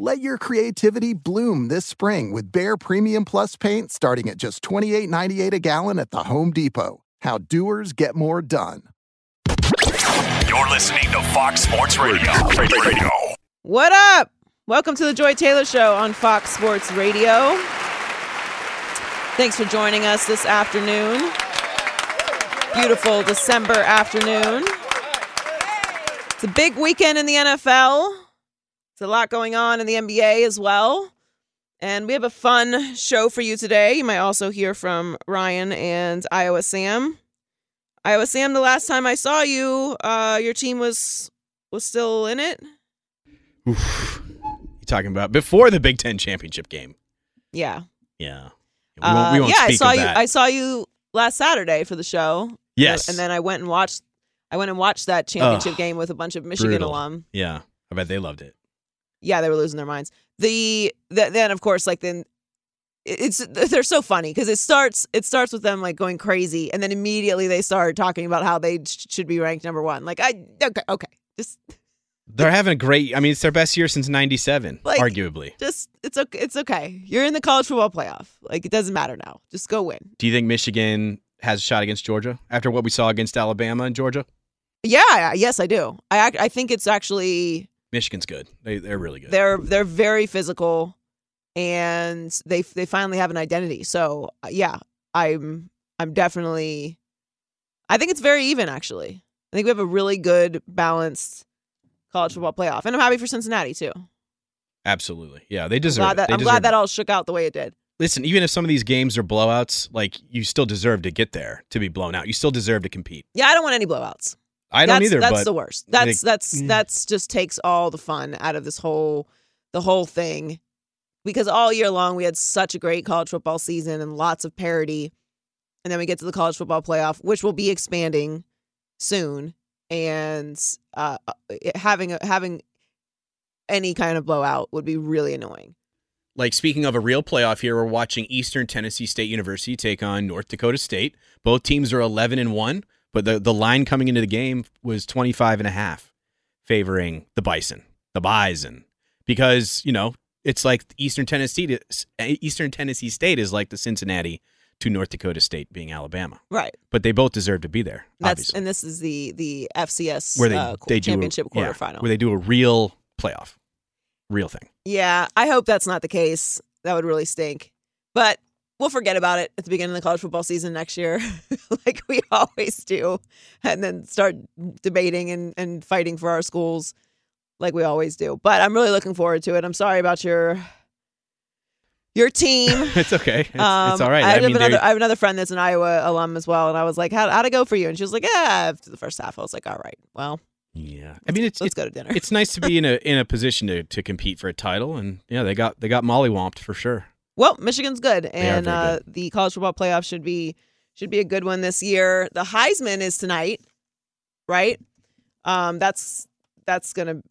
Let your creativity bloom this spring with Bare Premium Plus paint starting at just $28.98 a gallon at the Home Depot. How doers get more done. You're listening to Fox Sports Radio. Radio. What up? Welcome to the Joy Taylor Show on Fox Sports Radio. Thanks for joining us this afternoon. Beautiful December afternoon. It's a big weekend in the NFL. There's a lot going on in the NBA as well. And we have a fun show for you today. You might also hear from Ryan and Iowa Sam. Iowa Sam, the last time I saw you, uh, your team was was still in it. Oof. You talking about before the Big Ten championship game? Yeah. Yeah. We won't, we Uh, won't yeah, I saw you. that. I saw you last Saturday for the show. yes. and then I went and watched. I went and watched that championship game with a bunch of Michigan brutal. alum. yeah, I bet they loved it. Yeah, they were losing their minds. The, the then of course like then it's they're so funny because it starts it starts with them like going crazy and then immediately they start talking about how they sh- should be ranked number one. Like I okay okay just They're having a great. I mean, it's their best year since '97, Like- arguably. just it's okay it's okay. You're in the college football playoff. Like it doesn't matter now. Just go win. Do you think Michigan has a shot against Georgia after what we saw against Alabama and Georgia? Yeah, yeah, yes I do. I I think it's actually Michigan's good. They they're really good. they're they're very physical and they they finally have an identity so uh, yeah i'm i'm definitely i think it's very even actually i think we have a really good balanced college football playoff and i'm happy for cincinnati too Absolutely. Yeah, they i'm deserve glad that i'm deserve glad that all shook out the way it did Listen, even if some of these games are blowouts, like you still deserve to get there to be blown out. You still deserve to compete. yeah i don't want any blowouts I don't that's, either. that's but the worst that's like, that's mm. that's just takes all the fun out of this whole the whole thing because all year long we had such a great college football season and lots of parity and then we get to the college football playoff which will be expanding soon and uh having a, having any kind of blowout would be really annoying Like speaking of a real playoff here, we're watching Eastern Tennessee State University take on North Dakota State. Both teams are 11 and 1, but the the line coming into the game was 25 and a half favoring the Bison, the Bison. Because, you know, It's like Eastern Tennessee. Eastern Tennessee State is like the Cincinnati to North Dakota State being Alabama. Right. But they both deserve to be there. That's obviously. and this is the the FCS where they, uh, they championship do a, yeah, quarterfinal. where they do a real playoff, real thing. Yeah, I hope that's not the case. That would really stink. But we'll forget about it at the beginning of the college football season next year, like we always do, and then start debating and, and fighting for our schools like we always do. But I'm really looking forward to it. I'm sorry about your your team. it's okay. It's, Um, it's all right. I, I, have mean, another, I have another friend that's an Iowa alum as well, and I was like, "How how'd it go for you?" And she was like, "Yeah." After the first half, I was like, "All right, well, yeah. I mean, it's let's it's, go to dinner." it's nice to be in a in a position to, to compete for a title, and yeah, they got they got mollywomped for sure. Well, Michigan's good, and very uh, the college football playoff should be should be a good one this year. The Heisman is tonight, right? Um, that's that's gonna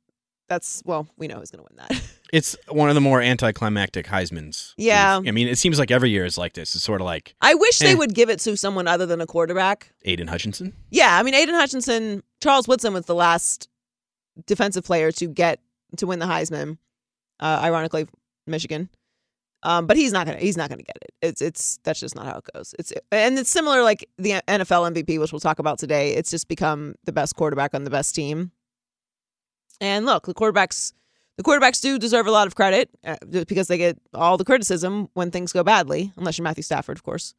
that's well, we know who's gonna win that. It's one of the more anticlimactic Heisman's. Yeah. I mean, it seems like every year is like this. It's sort of like I wish they Eh. would give it to someone other than a quarterback. Aidan Hutchinson. Yeah, I mean Aidan Hutchinson, Charles Woodson was the last defensive player to get to win the Heisman. Uh, ironically, Michigan. Um, but he's not gonna he's not gonna get it. It's it's that's just not how it goes. It's and it's similar like the NFL MVP, which we'll talk about today. It's just become the best quarterback on the best team. And look, the quarterbacks the quarterbacks do deserve a lot of credit uh, because they get all the criticism when things go badly, unless you're Matthew Stafford, of course.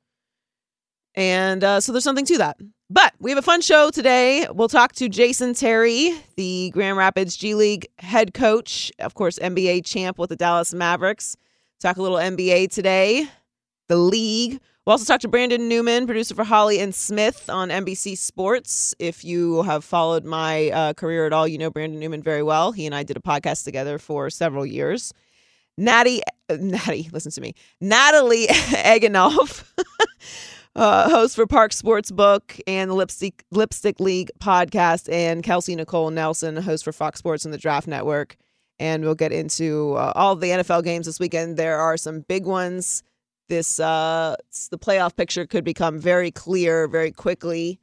And uh, so there's something to that. But we have a fun show today. We'll talk to Jason Terry, the Grand Rapids G League head coach, of course, NBA champ with the Dallas Mavericks. Talk a little NBA today, the league. We'll also talk to Brandon Newman, producer for Holley and Smith on NBC Sports. If you have followed my uh, career at all, you know Brandon Newman very well. He and I did a podcast together for several years. Natty, uh, Natty, listen to me. Natalie Egenolf, uh, host for Park Sports Book and the Lipstick Lipstick League podcast, and Kelsey Nicole Nelson, host for Fox Sports and the Draft Network. And we'll get into uh, all the NFL games this weekend. There are some big ones. This uh, the playoff picture could become very clear very quickly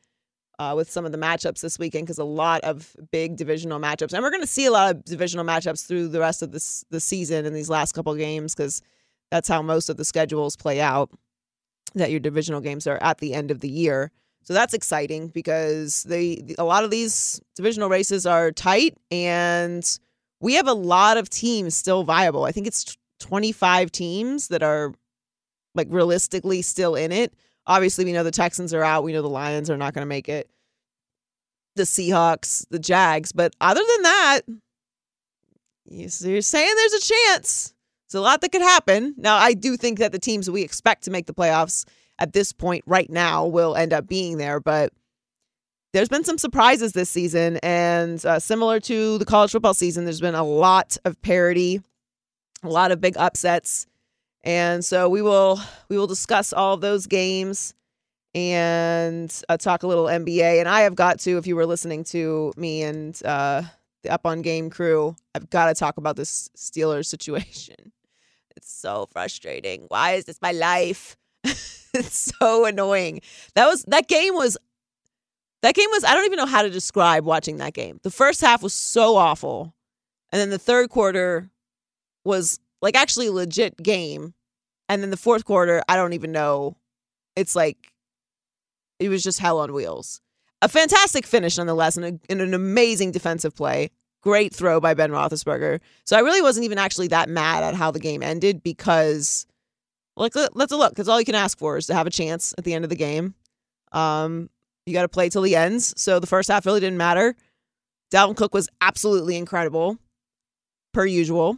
uh, with some of the matchups this weekend because a lot of big divisional matchups, and we're going to see a lot of divisional matchups through the rest of this the season in these last couple games because that's how most of the schedules play out. That your divisional games are at the end of the year, so that's exciting because they a lot of these divisional races are tight, and we have a lot of teams still viable. I think it's twenty five teams that are like realistically still in it. Obviously, we know the Texans are out. We know the Lions are not going to make it. The Seahawks, the Jags, but other than that, you're saying there's a chance. It's a lot that could happen. Now, I do think that the teams we expect to make the playoffs at this point right now will end up being there, but there's been some surprises this season, and uh, similar to the college football season, there's been a lot of parity, a lot of big upsets. And so we will we will discuss all those games and uh, talk a little NBA. And I have got to, if you were listening to me and uh, the Up on Game crew, I've got to talk about this Steelers situation. It's so frustrating. Why is this my life? it's so annoying. That was that game was that game was I don't even know how to describe watching that game. The first half was so awful. And then the third quarter was like actually legit game. And then the fourth quarter, I don't even know. It's like it was just hell on wheels. A fantastic finish nonetheless, and, a, and an amazing defensive play. Great throw by Ben Roethlisberger. So I really wasn't even actually that mad at how the game ended because, like, let- let's look. That's all you can ask for is to have a chance at the end of the game. Um, you got to play till the ends. So the first half really didn't matter. Dalvin Cook was absolutely incredible, per usual.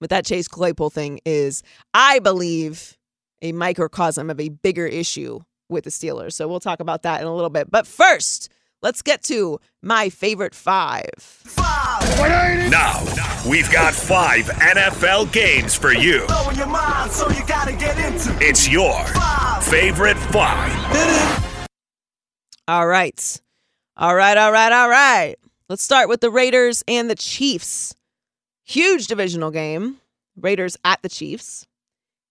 But that Chase Claypool thing is, I believe, a microcosm of a bigger issue with the Steelers. So we'll talk about that in a little bit. But first, let's get to my favorite five. Now, we've got five NFL games for you. It's your favorite five. All right. All right, all right, all right. Let's start with the Raiders and the Chiefs. Huge divisional game. Raiders at the Chiefs.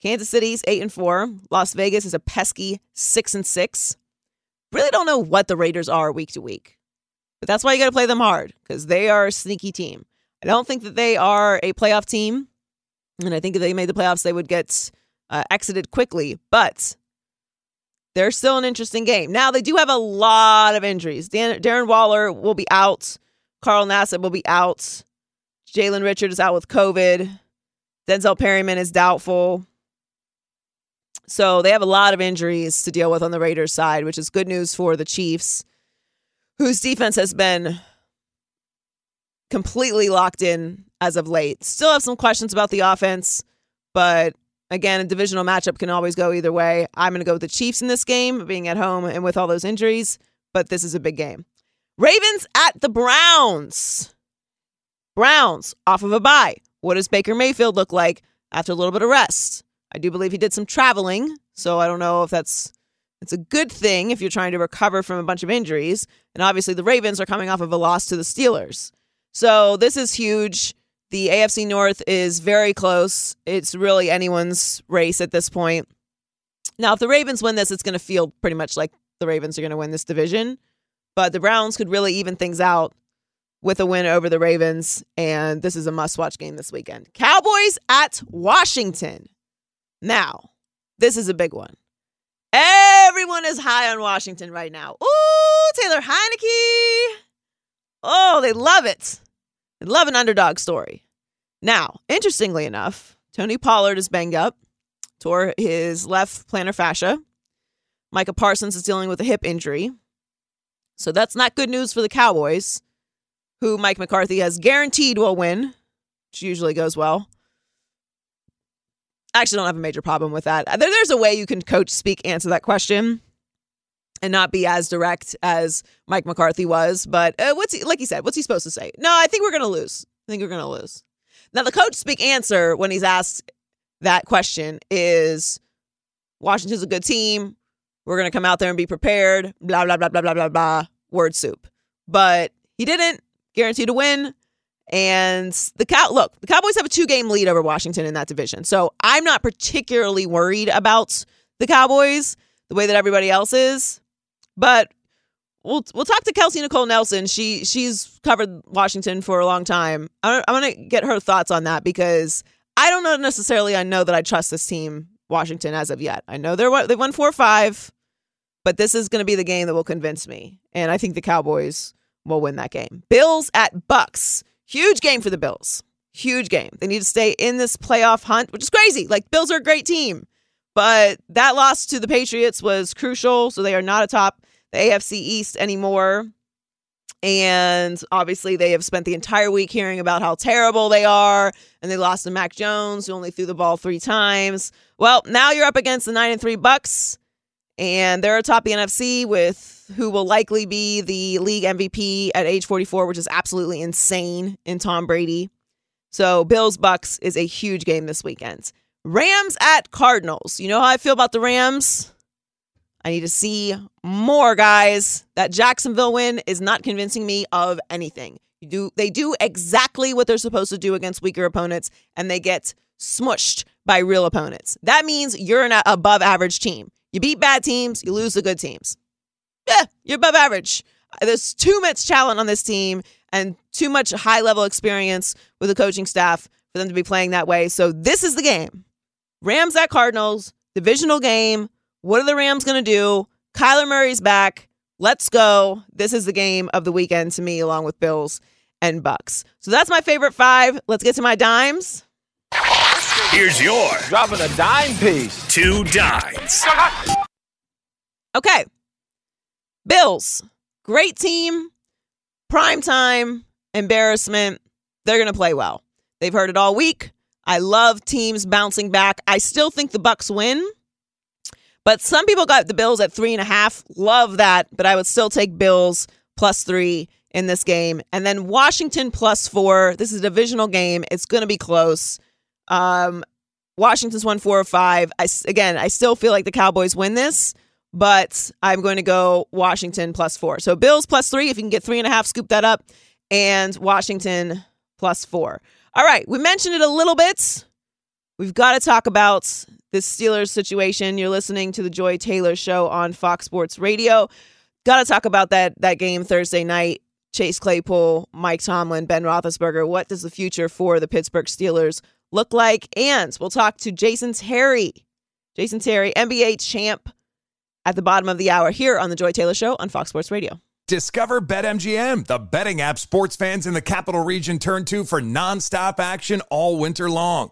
Kansas City's 8 and 4. Las Vegas is a pesky 6 and 6. Really don't know what the Raiders are week to week. But that's why you got to play them hard because they are a sneaky team. I don't think that they are a playoff team. And I think if they made the playoffs, they would get uh, exited quickly. But they're still an interesting game. Now, they do have a lot of injuries. Dan- Darren Waller will be out. Carl Nassib will be out. Jalen Richard is out with COVID. Denzel Perryman is doubtful. So they have a lot of injuries to deal with on the Raiders side, which is good news for the Chiefs, whose defense has been completely locked in as of late. Still have some questions about the offense, but again, a divisional matchup can always go either way. I'm going to go with the Chiefs in this game, being at home and with all those injuries, but this is a big game. Ravens at the Browns. Browns off of a bye. What does Baker Mayfield look like after a little bit of rest? I do believe he did some traveling, so I don't know if that's it's a good thing if you're trying to recover from a bunch of injuries. And obviously the Ravens are coming off of a loss to the Steelers. So this is huge. The AFC North is very close. It's really anyone's race at this point. Now, if the Ravens win this, it's going to feel pretty much like the Ravens are going to win this division. But the Browns could really even things out with a win over the Ravens. And this is a must watch game this weekend. Cowboys at Washington. Now, this is a big one. Everyone is high on Washington right now. Ooh, Taylor Heinicke. Oh, they love it. Love an underdog story. Now, interestingly enough, Tony Pollard is banged up, tore his left plantar fascia. Micah Parsons is dealing with a hip injury. So that's not good news for the Cowboys, who Mike McCarthy has guaranteed will win, which usually goes well. I actually don't have a major problem with that. There's a way you can coach, speak, answer that question and not be as direct as Mike McCarthy was. But uh, what's he, like he said, what's he supposed to say? No, I think we're going to lose. I think we're going to lose. Now, the coach speak answer when he's asked that question is Washington's a good team. We're going to come out there and be prepared. Blah, blah, blah, blah, blah, blah, blah. Word soup. But he didn't guarantee to win. And the cow look, the Cowboys have a two game lead over Washington in that division. So I'm not particularly worried about the Cowboys the way that everybody else is. But we'll we'll talk to Kelsey Nicole Nelson. She she's covered Washington for a long time. I, I'm going to get her thoughts on that because I don't know necessarily. I know that I trust this team, Washington, as of yet. I know they're they won four five, but this is going to be the game that will convince me, and I think the Cowboys will win that game. Bills at Bucks. Huge game for the Bills. Huge game. They need to stay in this playoff hunt, which is crazy. Like, Bills are a great team, but that loss to the Patriots was crucial. So they are not atop the AFC East anymore. And obviously, they have spent the entire week hearing about how terrible they are. And they lost to Mac Jones, who only threw the ball three times. Well, now you're up against the 9 and 3 Bucks, and they're atop the NFC with who will likely be the league MVP at age 44, which is absolutely insane in Tom Brady. So, Bills Bucks is a huge game this weekend. Rams at Cardinals. You know how I feel about the Rams? I need to see more, guys. That Jacksonville win is not convincing me of anything. You do they do exactly what they're supposed to do against weaker opponents and they get smushed by real opponents. That means you're an above average team. You beat bad teams, you lose the good teams yeah, you're above average. There's too much talent on this team and too much high level experience with the coaching staff for them to be playing that way. So this is the game. Rams at Cardinals, divisional game. What are the Rams going to do? Kyler Murray's back. Let's go. This is the game of the weekend to me, along with Bills and Bucks. So that's my favorite five. Let's get to my dimes. Here's your dropping a dime piece. Two dimes. Okay. Bills, great team, prime time, embarrassment. They're going to play well. They've heard it all week. I love teams bouncing back. I still think the Bucks win, but some people got the Bills at three and a half. Love that, but I would still take Bills plus three in this game, and then Washington plus four. This is a divisional game. It's going to be close. Um, Washington's won four or five. I again, I still feel like the Cowboys win this, but I'm going to go Washington plus four. So Bills plus three. If you can get three and a half, scoop that up. And Washington plus four. All right. We mentioned it a little bit. We've got to talk about this Steelers situation. You're listening to the Joy Taylor show on Fox Sports Radio. Got to talk about that that game Thursday night. Chase Claypool, Mike Tomlin, Ben Roethlisberger. What does the future for the Pittsburgh Steelers look like. And we'll talk to Jason Terry. Jason Terry, NBA champ at the bottom of the hour here on The Joy Taylor Show on Fox Sports Radio. Discover BetMGM, the betting app sports fans in the capital region turn to for nonstop action all winter long.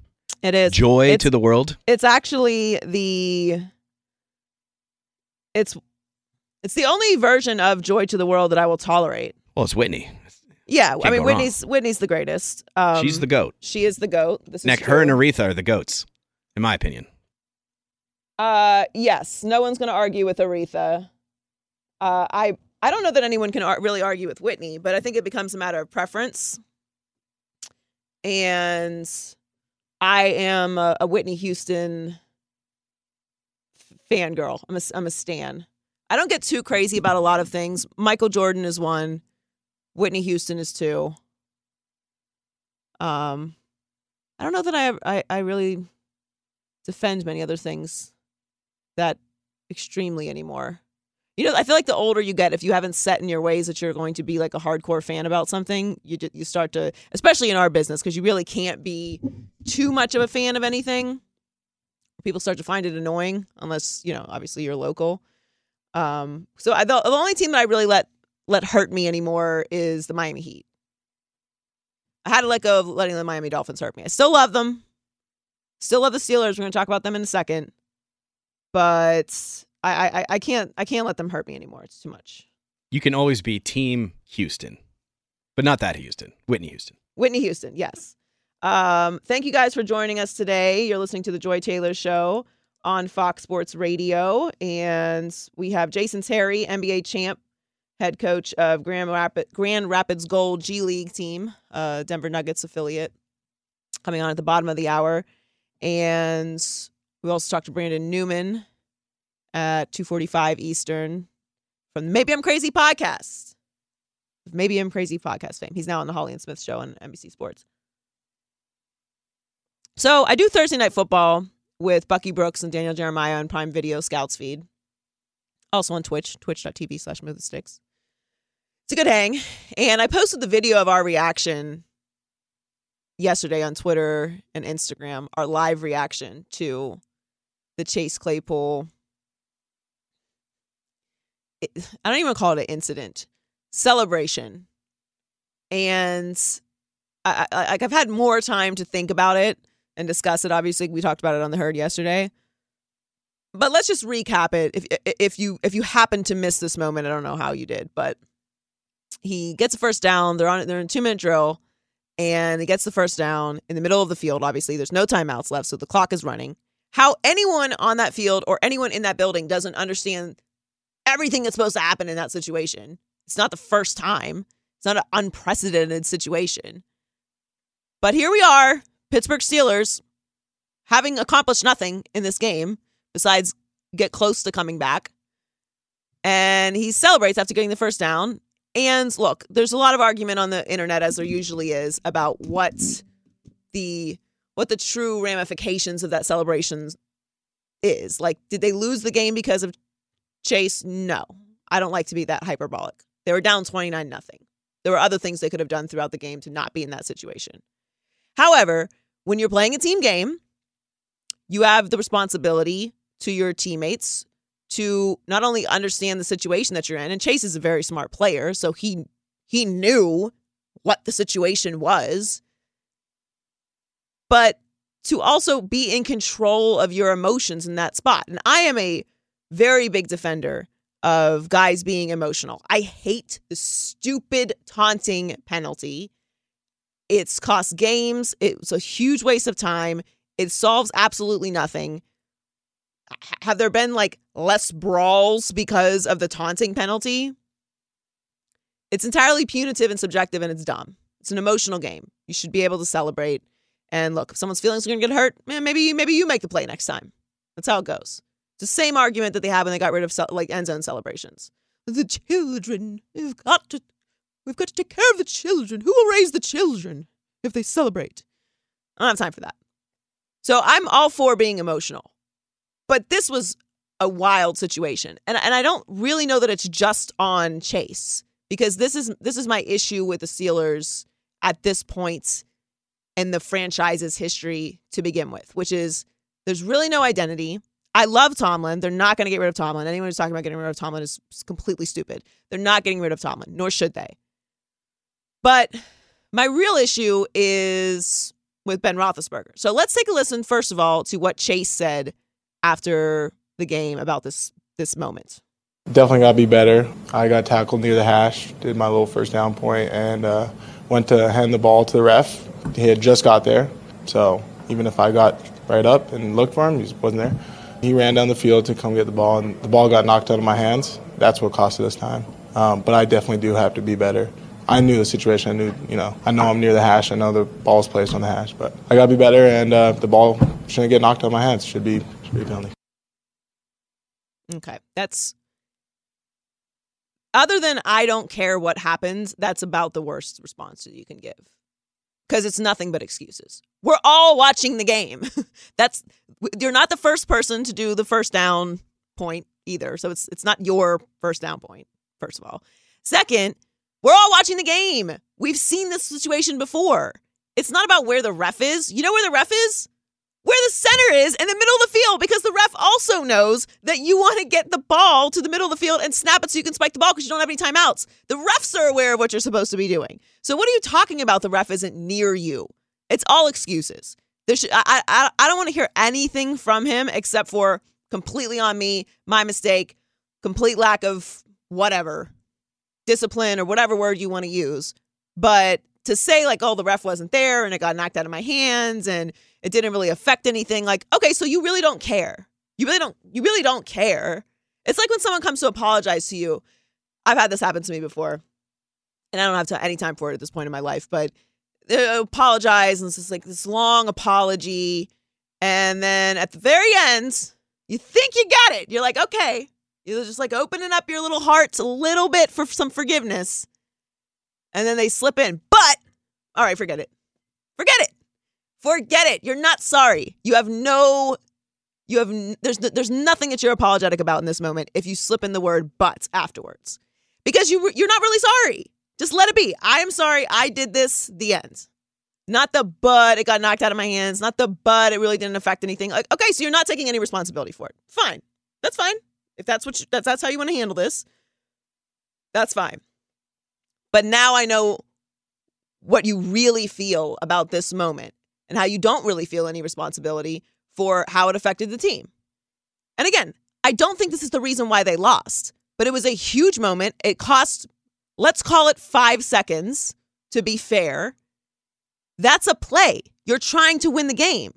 It is. Joy It's- to the world. It's actually the it's it's the only version of Joy to the World that I will tolerate. Well, it's Whitney. Yeah, Can't I mean go wrong. Whitney's Whitney's the greatest. Um, She's the goat. She is the goat. This Neck, is her and. Aretha are the goats, in my opinion. Uh, yes, no one's going to argue with Aretha. Uh, I I don't know that anyone can ar- really argue with Whitney, but I think it becomes a matter of preference. And I am a, a Whitney Houston fangirl. I'm a I'm a stan. I don't get too crazy about a lot of things. Michael Jordan is one. Whitney Houston is two. Um, I don't know that I I, I really defend many other things that extremely anymore. You know, I feel like the older you get, if you haven't set in your ways that you're going to be like a hardcore fan about something, you ju- you start to, especially in our business, because you really can't be too much of a fan of anything. People start to find it annoying, unless you know, obviously you're local. Um, so I, the, the only team that I really let let hurt me anymore is the Miami Heat. I had to let go of letting the Miami Dolphins hurt me. I still love them. Still love the Steelers. We're going to talk about them in a second, but I, I I can't I can't let them hurt me anymore. It's too much. You can always be Team Houston, but not that Houston, Whitney Houston. Whitney Houston, yes. Um, thank you guys for joining us today. You're listening to the Joy Taylor Show on Fox Sports Radio, and we have Jason Terry, NBA champ, head coach of Grand, Rapid, Grand Rapids Gold G League team, uh, Denver Nuggets affiliate, coming on at the bottom of the hour, and we also talked to Brandon Newman at 2:45 Eastern from the Maybe I'm Crazy podcast. Maybe I'm Crazy podcast fame. He's now on the Holley and Smith show on NBC Sports. So I do Thursday night football with Bucky Brooks and Daniel Jeremiah on Prime Video Scouts feed. Also on Twitch, twitch.tv slash move the sticks. It's a good hang. And I posted the video of our reaction yesterday on Twitter and Instagram our live reaction to the Chase Claypool. I don't even call it an incident, celebration. And I, I, like I've had more time to think about it and discuss it. Obviously, we talked about it on the herd yesterday. But let's just recap it. If if you if you happen to miss this moment, I don't know how you did, but he gets a first down. They're on they're in two minute drill, and he gets the first down in the middle of the field. Obviously, there's no timeouts left, so the clock is running. How anyone on that field or anyone in that building doesn't understand everything that's supposed to happen in that situation. It's not the first time. It's not an unprecedented situation. But here we are, Pittsburgh Steelers, having accomplished nothing in this game besides get close to coming back. And he celebrates after getting the first down. And look, there's a lot of argument on the internet, as there usually is, about what the what the true ramifications of that celebration is. Like, did they lose the game because of Chase? No. I don't like to be that hyperbolic. They were down 29 nothing. There were other things they could have done throughout the game to not be in that situation. However, when you're playing a team game, you have the responsibility to your teammates to not only understand the situation that you're in, and Chase is a very smart player, so he he knew what the situation was, but to also be in control of your emotions in that spot. And I am a very big defender of guys being emotional. I hate the stupid taunting penalty. It's cost games. It's a huge waste of time. It solves absolutely nothing. Have there been like less brawls because of the taunting penalty? It's entirely punitive and subjective and it's dumb. It's an emotional game. You should be able to celebrate. And look, if someone's feelings are going to get hurt, man, maybe maybe you make the play next time. That's how it goes. The same argument that they had when they got rid of like end zone celebrations. The children, we've got to, we've got to take care of the children. Who will raise the children if they celebrate? I don't have time for that. So I'm all for being emotional, but this was a wild situation, and and I don't really know that it's just on Chase because this is this is my issue with the Steelers at this point in the franchise's history to begin with, which is there's really no identity. I love Tomlin. They're not going to get rid of Tomlin. Anyone who's talking about getting rid of Tomlin is completely stupid. They're not getting rid of Tomlin, nor should they. But my real issue is with Ben Roethlisberger. So let's take a listen, first of all, to what Chase said after the game about this this moment. Definitely got to be better. I got tackled near the hash, did my little first down point, and uh, went to hand the ball to the ref. He had just got there, so even if I got right up and looked for him, he wasn't there. He ran down the field to come get the ball, and the ball got knocked out of my hands. That's what costed us time. Um, but I definitely do have to be better. I knew the situation. I knew, you know, I know I'm near the hash. I know the ball's placed on the hash, but I got to be better, and uh, the ball shouldn't get knocked out of my hands. Should be should be penalty. Okay, that's other than I don't care what happens. That's about the worst response that you can give because it's nothing but excuses. We're all watching the game. that's you're not the first person to do the first down point either, so it's it's not your first down point. First of all, second we're all watching the game. We've seen this situation before. It's not about where the ref is. You know where the ref is? Where the center is in the middle of the field because the ref also knows that you want to get the ball to the middle of the field and snap it so you can spike the ball because you don't have any timeouts. The refs are aware of what you're supposed to be doing. So what are you talking about? The ref isn't near you. It's all excuses. There should, I, I, I don't want to hear anything from him except for completely on me, my mistake, complete lack of whatever discipline or whatever word you want to use. But to say like, oh, the ref wasn't there and it got knocked out of my hands and it didn't really affect anything, like, okay, so you really don't care. You really don't you really don't care. It's like when someone comes to apologize to you. I've had this happen to me before. And I don't have to, any time for it at this point in my life, but they apologize and it's just like this long apology. And then at the very end, you think you got it. You're like, okay, you're just like opening up your little hearts a little bit for some forgiveness. And then they slip in. But, all right, forget it. Forget it. Forget it. You're not sorry. You have no, you have, there's, there's nothing that you're apologetic about in this moment if you slip in the word but afterwards. Because you, you're not really sorry. Just let it be. I am sorry. I did this. The end. Not the but it got knocked out of my hands. Not the but it really didn't affect anything. Like, okay, so you're not taking any responsibility for it. Fine. That's fine. If that's what you, that's that's how you want to handle this, that's fine. But now I know what you really feel about this moment and how you don't really feel any responsibility for how it affected the team. And again, I don't think this is the reason why they lost, but it was a huge moment. It cost, let's call it five seconds to be fair. That's a play. You're trying to win the game.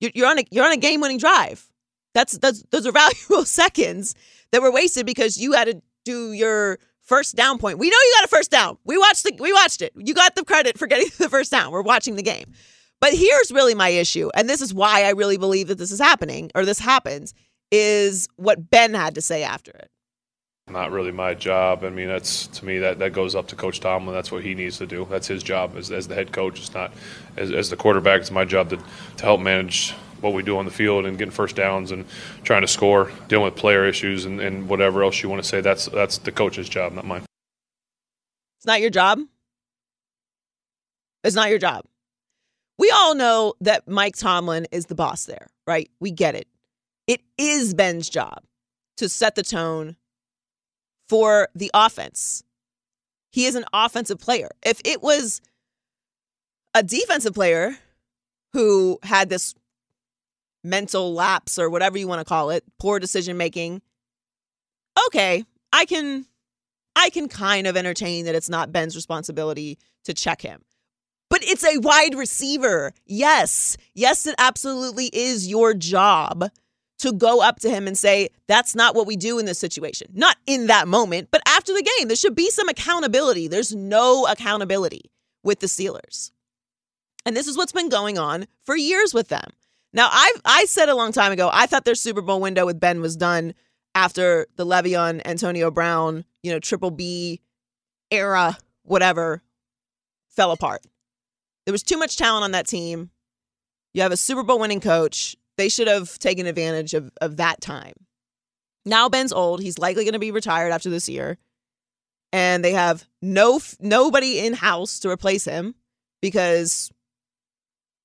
You're, on a you're on a game winning drive. That's, that's those are valuable seconds that were wasted because you had to do your first down point. We know you got a first down. We watched the we watched it. You got the credit for getting the first down. We're watching the game. But here's really my issue, and this is why I really believe that this is happening or this happens is what Ben had to say after it. Not really my job. I mean, that's to me that, that goes up to Coach Tomlin. That's what he needs to do. That's his job as, as the head coach. It's not as, as the quarterback. It's my job to, to help manage what we do on the field and getting first downs and trying to score, dealing with player issues and, and whatever else you want to say. That's that's the coach's job, not mine. It's not your job. It's not your job. We all know that Mike Tomlin is the boss there, right? We get it. It is Ben's job to set the tone for the offense. He is an offensive player. If it was a defensive player who had this mental lapse or whatever you want to call it, poor decision making, okay, I can I can kind of entertain that it's not Ben's responsibility to check him. But it's a wide receiver. Yes. Yes, it absolutely is your job to go up to him and say, that's not what we do in this situation. Not in that moment, but after the game. There should be some accountability. There's no accountability with the Steelers. And this is what's been going on for years with them. Now, I I said a long time ago, I thought their Super Bowl window with Ben was done after the Le'Veon, Antonio Brown, you know, Triple B era, whatever, fell apart. There was too much talent on that team. You have a Super Bowl winning coach. They should have taken advantage of, of that time. Now Ben's old. He's likely going to be retired after this year. And they have no nobody in house to replace him because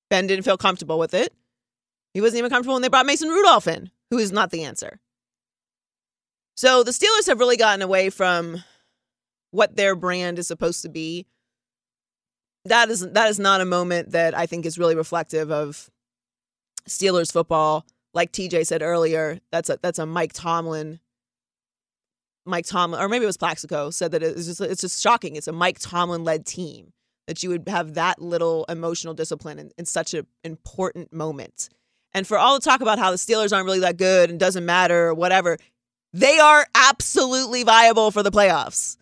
Ben didn't feel comfortable with it. He wasn't even comfortable when they brought Mason Rudolph in, who is not the answer. So the Steelers have really gotten away from what their brand is supposed to be. That is that is not a moment that I think is really reflective of Steelers football. Like TJ said earlier, that's a that's a Mike Tomlin. Mike Tomlin, or maybe it was Plaxico, said that it's just it's just shocking. It's a Mike Tomlin led team that you would have that little emotional discipline in, in such an important moment. And for all the talk about how the Steelers aren't really that good and doesn't matter or whatever, they are absolutely viable for the playoffs.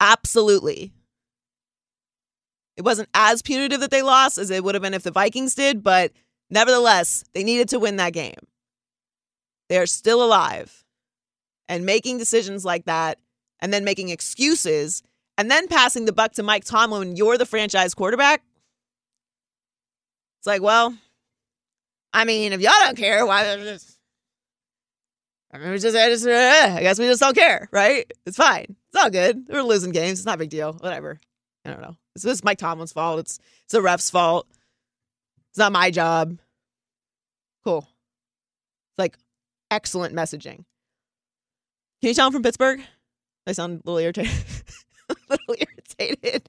Absolutely. It wasn't as punitive that they lost as it would have been if the Vikings did, but nevertheless, they needed to win that game. They are still alive. And making decisions like that and then making excuses and then passing the buck to Mike Tomlin you're the franchise quarterback. It's like, well, I mean, if y'all don't care, why I mean, just, I, just, uh, I guess we just don't care, right? It's fine. It's all good. We're losing games. It's not a big deal. Whatever. I don't know. It's, it's Mike Tomlin's fault. It's it's the ref's fault. It's not my job. Cool. It's like excellent messaging. Can you tell I'm from Pittsburgh? I sound a little irritated. a little irritated.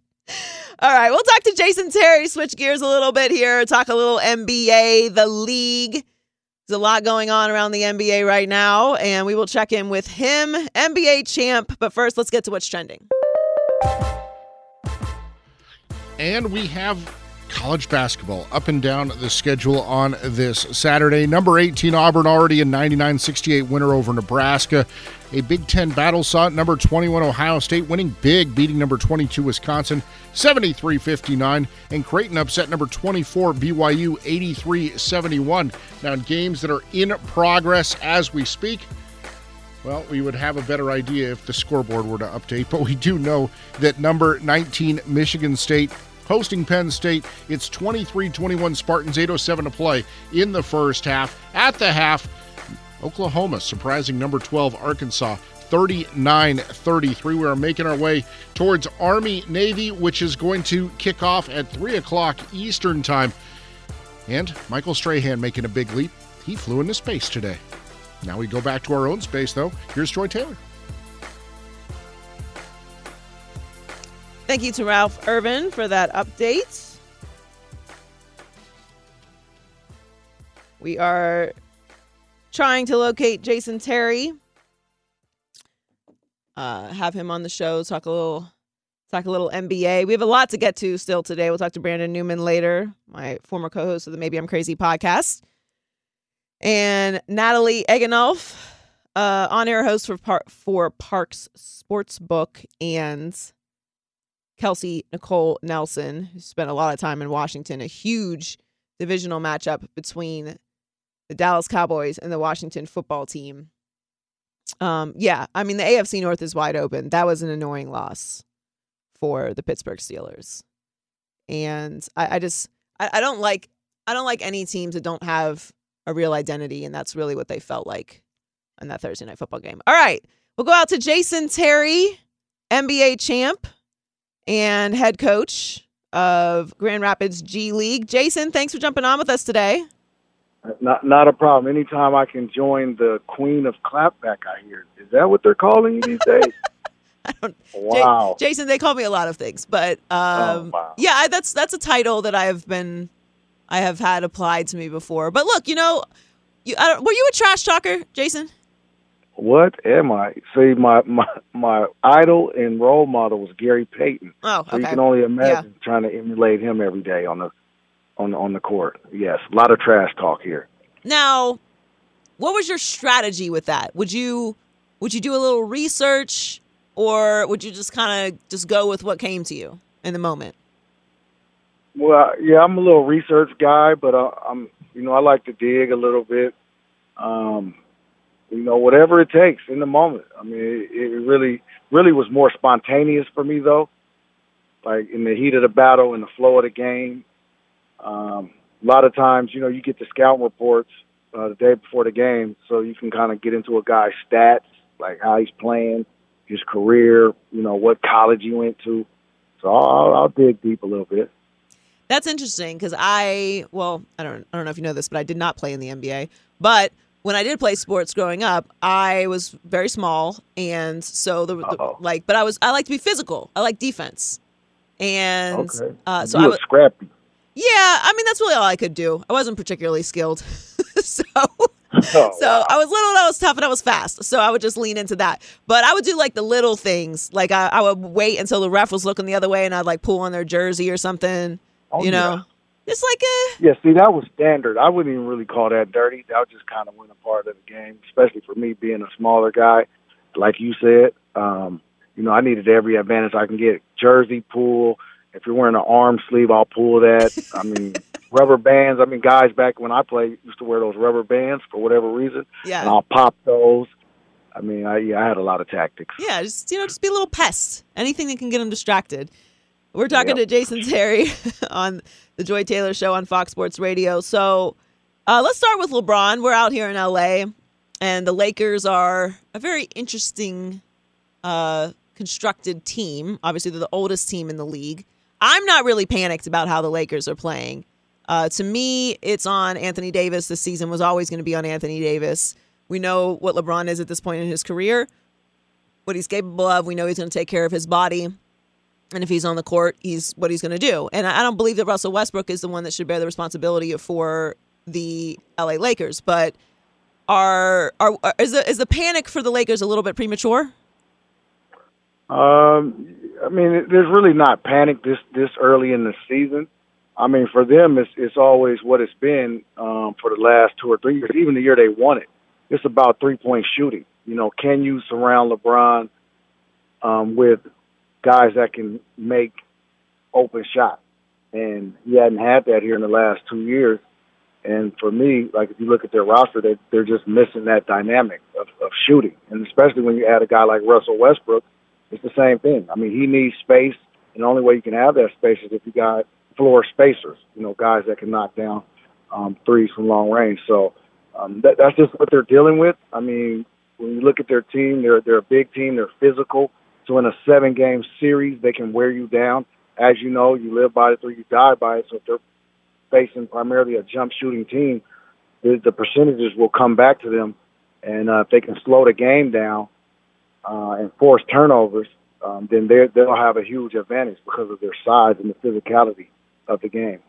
All right, we'll talk to Jason Terry, switch gears a little bit here, talk a little NBA, the league. There's a lot going on around the NBA right now, and we will check in with him, NBA champ. But first, let's get to what's trending. And we have college basketball up and down the schedule on this Saturday. Number 18, Auburn already a 99 68 winner over Nebraska. A Big Ten battle saw number 21, Ohio State winning big, beating number 22, Wisconsin 73 59. And Creighton upset number 24, BYU 83 71. Now, in games that are in progress as we speak, well, we would have a better idea if the scoreboard were to update, but we do know that number 19, Michigan State, hosting Penn State. It's 23 21 Spartans, 8.07 to play in the first half. At the half, Oklahoma surprising number 12 Arkansas 39 33. We are making our way towards Army Navy, which is going to kick off at 3 o'clock Eastern Time. And Michael Strahan making a big leap. He flew into space today. Now we go back to our own space, though. Here's Joy Taylor. Thank you to Ralph Irvin for that update. We are trying to locate Jason Terry. Uh, have him on the show, talk a little talk a little NBA. We have a lot to get to still today. We'll talk to Brandon Newman later, my former co-host of the Maybe I'm Crazy podcast. And Natalie Egenolf, uh, on-air host for par- for Parx Sportsbook and Kelsey Nicole Nelson, who spent a lot of time in Washington, a huge divisional matchup between the Dallas Cowboys and the Washington football team. Um, yeah, I mean the AFC North is wide open. That was an annoying loss for the Pittsburgh Steelers, and I, I just I, I don't like I don't like any teams that don't have a real identity, and that's really what they felt like in that Thursday night football game. All right, we'll go out to Jason Terry, NBA champ and head coach of Grand Rapids G League. Jason, thanks for jumping on with us today. Not not a problem. Anytime I can join the queen of clapback, I hear. Is that what they're calling you these days? wow. J- Jason, they call me a lot of things, but um, oh, wow. yeah, I, that's that's a title that I have been, I have had applied to me before. But look, you know, you were you a trash talker, Jason? What am I? See, my my my idol and role model was Gary Payton. Oh, okay. So you can only imagine yeah. trying to emulate him every day on the on on the court. Yes, a lot of trash talk here. Now, what was your strategy with that? Would you would you do a little research, or would you just kind of just go with what came to you in the moment? Well, yeah, I'm a little research guy, but I, I'm you know I like to dig a little bit. Um, you know, whatever it takes in the moment. I mean, it, it really, really was more spontaneous for me though. Like in the heat of the battle, in the flow of the game. Um, a lot of times, you know, you get the scout reports uh, the day before the game, so you can kind of get into a guy's stats, like how he's playing, his career, you know, what college he went to. So I'll, I'll dig deep a little bit. That's interesting because I, well, I don't, I don't know if you know this, but I did not play in the NBA. But when I did play sports growing up, I was very small, and so the, the like, but I was I like to be physical. I like defense, and okay. uh, so you I was scrappy. Yeah, I mean that's really all I could do. I wasn't particularly skilled, so Oh, so I was little and I was tough and I was fast. So I would just lean into that. But I would do like the little things. Like I, I would wait until the ref was looking the other way and I'd like pull on their jersey or something. Oh, you know, yeah. it's like a Yeah, see, that was standard. I wouldn't even really call that dirty. That just kind of went a part of the game, especially for me being a smaller guy. Like you said, um, you know, I needed every advantage I can get. Jersey pull. If you're wearing an arm sleeve, I'll pull that. I mean, rubber bands. I mean, guys back when I played used to wear those rubber bands for whatever reason. Yeah. And I'll pop those. I mean, I yeah, I had a lot of tactics. yeah, just you know, just be a little pest. Anything that can get them distracted. We're talking Yep. to Jason Terry on the Joy Taylor Show on Fox Sports Radio. So uh, let's start with LeBron. We're out here in LA, and the Lakers are a very interesting uh, constructed team. Obviously, they're the oldest team in the league. I'm not really panicked about how the Lakers are playing. Uh, to me, it's on Anthony Davis. This season was always going to be on Anthony Davis. We know what LeBron is at this point in his career, what he's capable of. We know he's going to take care of his body. And if he's on the court, he's what he's going to do. And I don't believe that Russell Westbrook is the one that should bear the responsibility for the LA Lakers. But are, are is the is the panic for the Lakers a little bit premature? Um, I mean, there's really not panic this this early in the season. I mean, for them, it's it's always what it's been um, for the last two or three years. Even the year they won it, it's about three point shooting. You know, can you surround LeBron um, with guys that can make open shots? And he hadn't had that here in the last two years. And for me, like if you look at their roster, they they're just missing that dynamic of, of shooting, and especially when you add a guy like Russell Westbrook, it's the same thing. I mean, he needs space, and the only way you can have that space is if you got floor spacers, you know, guys that can knock down um, threes from long range. So um, that, that's just what they're dealing with. I mean, when you look at their team, they're they're a big team. They're physical. So in a seven game series, they can wear you down. As you know, you live by it or you die by it. So if they're facing primarily a jump shooting team, the, the percentages will come back to them. And uh, if they can slow the game down uh, and force turnovers, um, then they they'll have a huge advantage because of their size and the physicality of the game.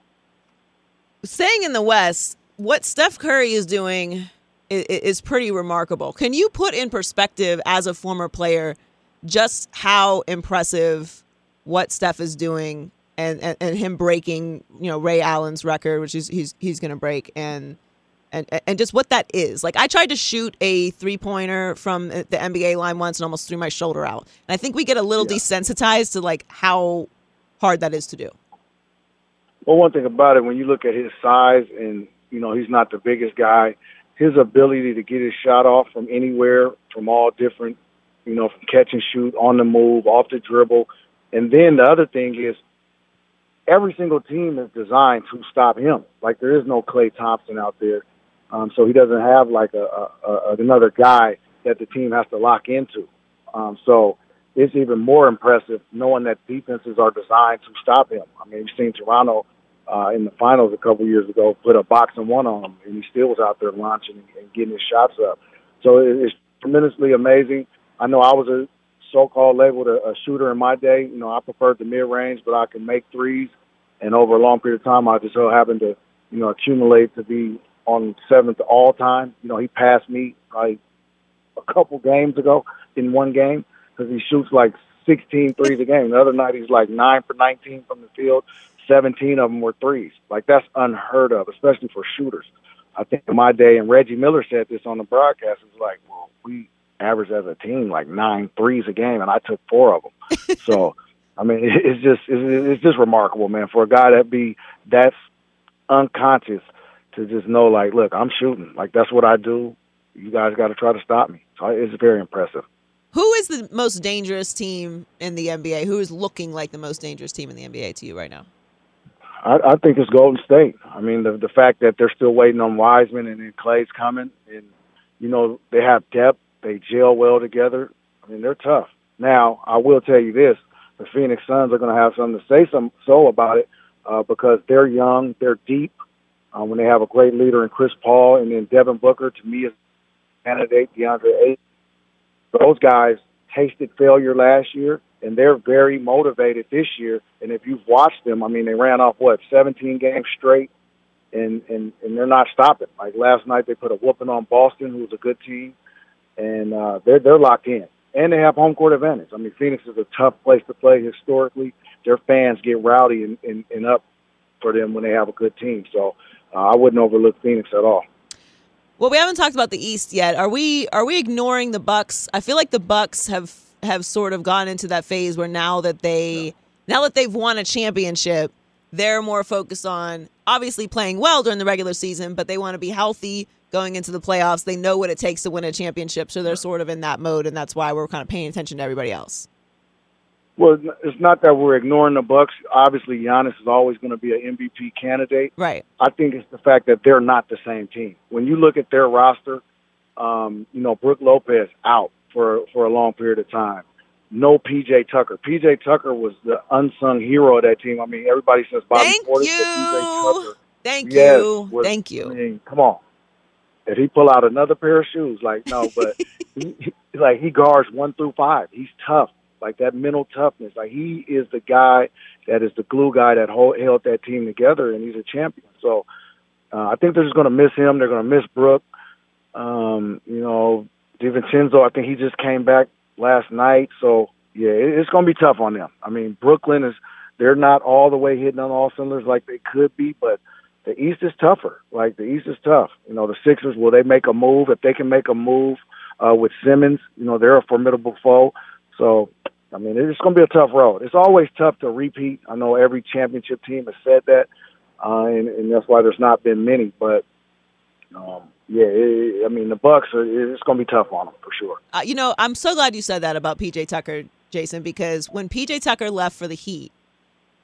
Staying in the West, what Steph Curry is doing is, is pretty remarkable. Can you put in perspective as a former player just how impressive what Steph is doing and, and, and him breaking, you know, Ray Allen's record, which is he's he's gonna break and and and just what that is. Like I tried to shoot a three pointer from uh, the NBA line once and almost threw my shoulder out. And I think we get a little yeah. desensitized to like how hard that is to do. Well, one thing about it, when you look at his size and you know he's not the biggest guy, his ability to get his shot off from anywhere, from all different, you know, from catch and shoot, on the move, off the dribble, and then the other thing is every single team is designed to stop him. Like there is no Klay Thompson out there, um, so he doesn't have like a, a, a another guy that the team has to lock into. Um, so it's even more impressive knowing that defenses are designed to stop him. I mean, you've seen Toronto uh, in the finals a couple years ago put a box and one on him, and he still was out there launching and getting his shots up. So it's tremendously amazing. I know I was a so-called labeled a, a shooter in my day. You know, I preferred the mid-range, but I can make threes. And over a long period of time, I just so happened to, you know, accumulate to be on seventh all time. You know, he passed me like a couple games ago in one game because he shoots like 16 threes a game. The other night he's like nine for 19 from the field. 17 of them were threes. Like that's unheard of, especially for shooters. I think in my day, and Reggie Miller said this on the broadcast, it's like, well, we averaged as a team like nine threes a game, and I took four of them. so, I mean, it's just it's, it's just remarkable, man, for a guy that be that's unconscious to just know, like, look, I'm shooting, like that's what I do. You guys got to try to stop me. So it's very impressive. Who is the most dangerous team in the NBA? Who is looking like the most dangerous team in the NBA to you right now? I, I think it's Golden State. I mean, the the fact that they're still waiting on Wiseman and then Klay's coming, and you know they have depth they gel well together. I mean, they're tough. Now, I will tell you this: the Phoenix Suns are going to have something to say some so about it uh, because they're young, they're deep. Uh, when they have a great leader in Chris Paul, and then Devin Booker, to me, is candidate DeAndre Ayton. Those guys tasted failure last year, and they're very motivated this year. And if you've watched them, I mean, they ran off what 17 games straight, and and and they're not stopping. Like last night, they put a whooping on Boston, who was a good team and uh, they're they're locked in, and they have home court advantage. I mean, Phoenix is a tough place to play historically. Their fans get rowdy and, and, and up for them when they have a good team. So uh, I wouldn't overlook Phoenix at all. Well, we haven't talked about the East yet. Are we are we ignoring the Bucks? I feel like the Bucks have have sort of gone into that phase where now that they now that they've won a championship, they're more focused on obviously playing well during the regular season, but they want to be healthy going into the playoffs. They know what it takes to win a championship, so they're sort of in that mode, and that's why we're kind of paying attention to everybody else. Well, it's not that we're ignoring the Bucks. Obviously, Giannis is always going to be an MVP candidate. Right. I think it's the fact that they're not the same team. When you look at their roster, um, you know, Brook Lopez out for for a long period of time. No PJ Tucker. PJ Tucker was the unsung hero of that team. I mean, everybody says Bobby Thank Portis, you. PJ Tucker. Thank yes, you. was, Thank you. I mean, come on if he pull out another pair of shoes, like no, but he, he, like he guards one through five. He's tough, like that mental toughness. Like he is the guy that is the glue guy that hold, held that team together, and he's a champion. So uh, I think they're just going to miss him. They're going to miss Brook. Um, you know, DiVincenzo. I think he just came back last night. So yeah, it, it's going to be tough on them. I mean, Brooklyn is they're not all the way hitting on all cylinders like they could be, but the East is tougher. Like the East is tough. You know, the Sixers will they make a move? If they can make a move uh, with Simmons, you know, they're a formidable foe. So, I mean, it's going to be a tough road. It's always tough to repeat. I know every championship team has said that, uh, and, and that's why there's not been many. But um, yeah, it, I mean, the Bucks are. It's going to be tough on them for sure. Uh, you know, I'm so glad you said that about PJ Tucker, Jason, because when PJ Tucker left for the Heat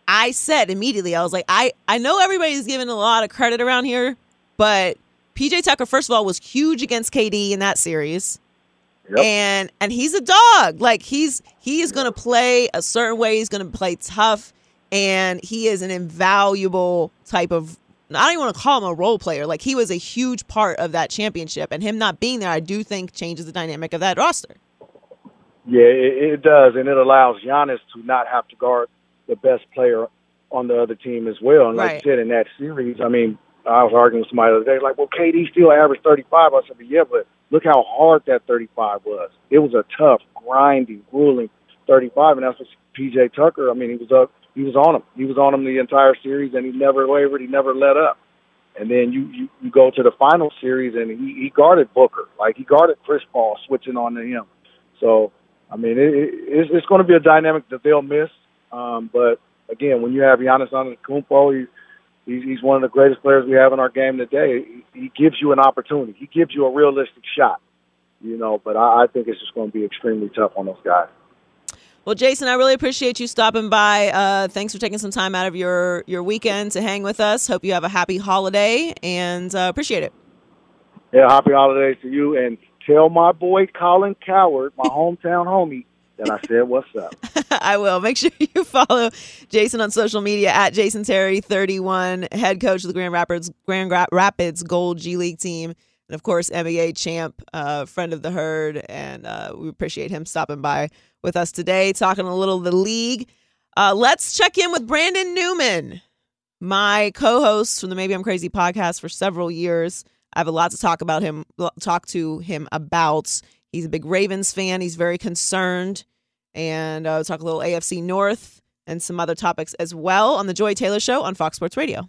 I said immediately, I was like, I, I know everybody's giving a lot of credit around here, but PJ Tucker, first of all, was huge against KD in that series. Yep. And and he's a dog. Like he's he is going to play a certain way. He's going to play tough, and he is an invaluable type of. I don't even want to call him a role player. Like he was a huge part of that championship, and him not being there, I do think changes the dynamic of that roster. Yeah, it, it does, and it allows Giannis to not have to guard the best player on the other team as well. And like Right. you said in that series, I mean, I was arguing with somebody the other day, like, well, KD still averaged 35. I said, but yeah, but look how hard that 35 was. It was a tough, grinding, grueling 35, and that's what PJ Tucker. I mean, he was up, he was on him. He was on him the entire series, and he never wavered. He never let up. And then you you, you go to the final series, and he, he guarded Booker, like he guarded Chris Paul, switching on to him. So I mean, it, it, it's, it's going to be a dynamic that they'll miss. Um, but again, when you have Giannis Antetokounmpo, he, he's, he's one of the greatest players we have in our game today. He, he gives you an opportunity. He gives you a realistic shot. You know, but I, I think it's just going to be extremely tough on those guys. Well, Jason, I really appreciate you stopping by. Uh, thanks for taking some time out of your your weekend to hang with us. Hope you have a happy holiday and uh, appreciate it. Yeah, happy holidays to you, and tell my boy Colin Cowherd, my hometown homie, that I said what's up. I will. Make sure you follow Jason on social media at Jason Terry 31, head coach of the Grand Rapids Grand Rapids Gold G League team, and of course NBA champ, uh, friend of the herd, and uh, we appreciate him stopping by with us today, talking a little the league. Uh, let's check in with Brandon Newman, my co-host from the Maybe I'm Crazy podcast for several years. I have a lot to talk about him, talk to him about. He's a big Ravens fan. He's very concerned and uh, talk a little AFC North and some other topics as well on the Joy Taylor Show on Fox Sports Radio.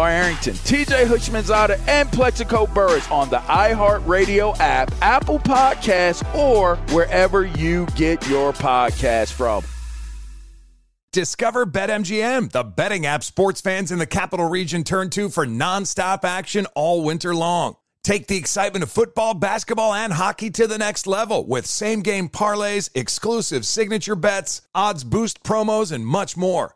Arrington, TJ Houshmandzadeh, and Plaxico Burress on the iHeartRadio app, Apple Podcasts, or wherever you get your podcast from. Discover BetMGM, the betting app sports fans in the capital region turn to for nonstop action all winter long. Take the excitement of football, basketball, and hockey to the next level with same game parlays, exclusive signature bets, odds boost promos, and much more.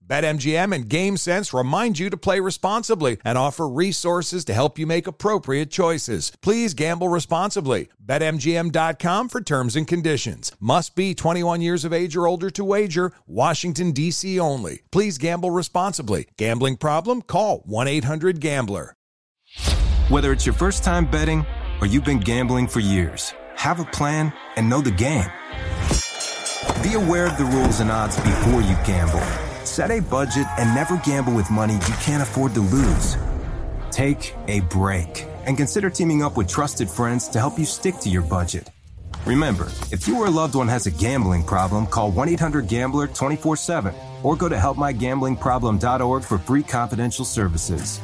BetMGM and GameSense remind you to play responsibly and offer resources to help you make appropriate choices. Please gamble responsibly. BetMGM.com for terms and conditions. Must be 21 years of age or older to wager. Washington, D.C. only. Please gamble responsibly. Gambling problem? Call 1 800 Gambler. Whether it's your first time betting or you've been gambling for years, have a plan and know the game. Be aware of the rules and odds before you gamble. Set a budget and never gamble with money you can't afford to lose. Take a break and consider teaming up with trusted friends to help you stick to your budget. Remember, if you or a loved one has a gambling problem, call 1 800 Gambler 24 7 or go to helpmygamblingproblem.org for free confidential services.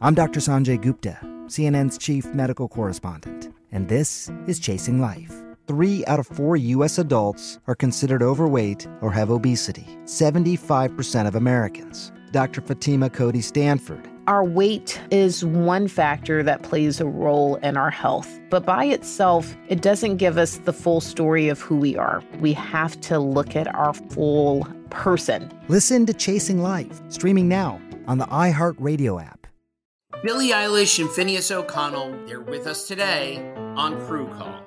I'm Dr. Sanjay Gupta, CNN's chief medical correspondent, and this is Chasing Life. Three out of four U.S. adults are considered overweight or have obesity, 75% of Americans. Dr. Fatima Cody Stanford. Our weight is one factor that plays a role in our health, but by itself, it doesn't give us the full story of who we are. We have to look at our full person. Listen to Chasing Life, streaming now on the iHeartRadio app. Billie Eilish and Finneas O'Connell, they're with us today on Crew Call.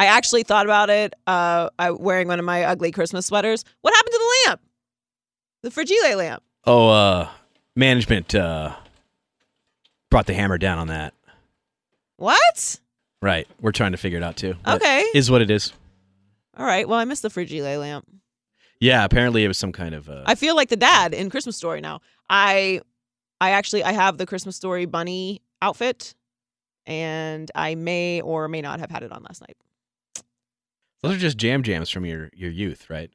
I actually thought about it. Uh, I wearing one of my ugly Christmas sweaters. What happened to the lamp? The Fragile lamp. Oh, uh, management uh, brought the hammer down on that. What? Right. We're trying to figure it out too. Okay. Is what it is. All right. Well, I missed the Fragile lamp. Yeah. Apparently, it was some kind of. Uh, I feel like the dad in Christmas Story now. I I actually I have the Christmas Story bunny outfit, and I may or may not have had it on last night. Those are just jam jams from your your youth, right?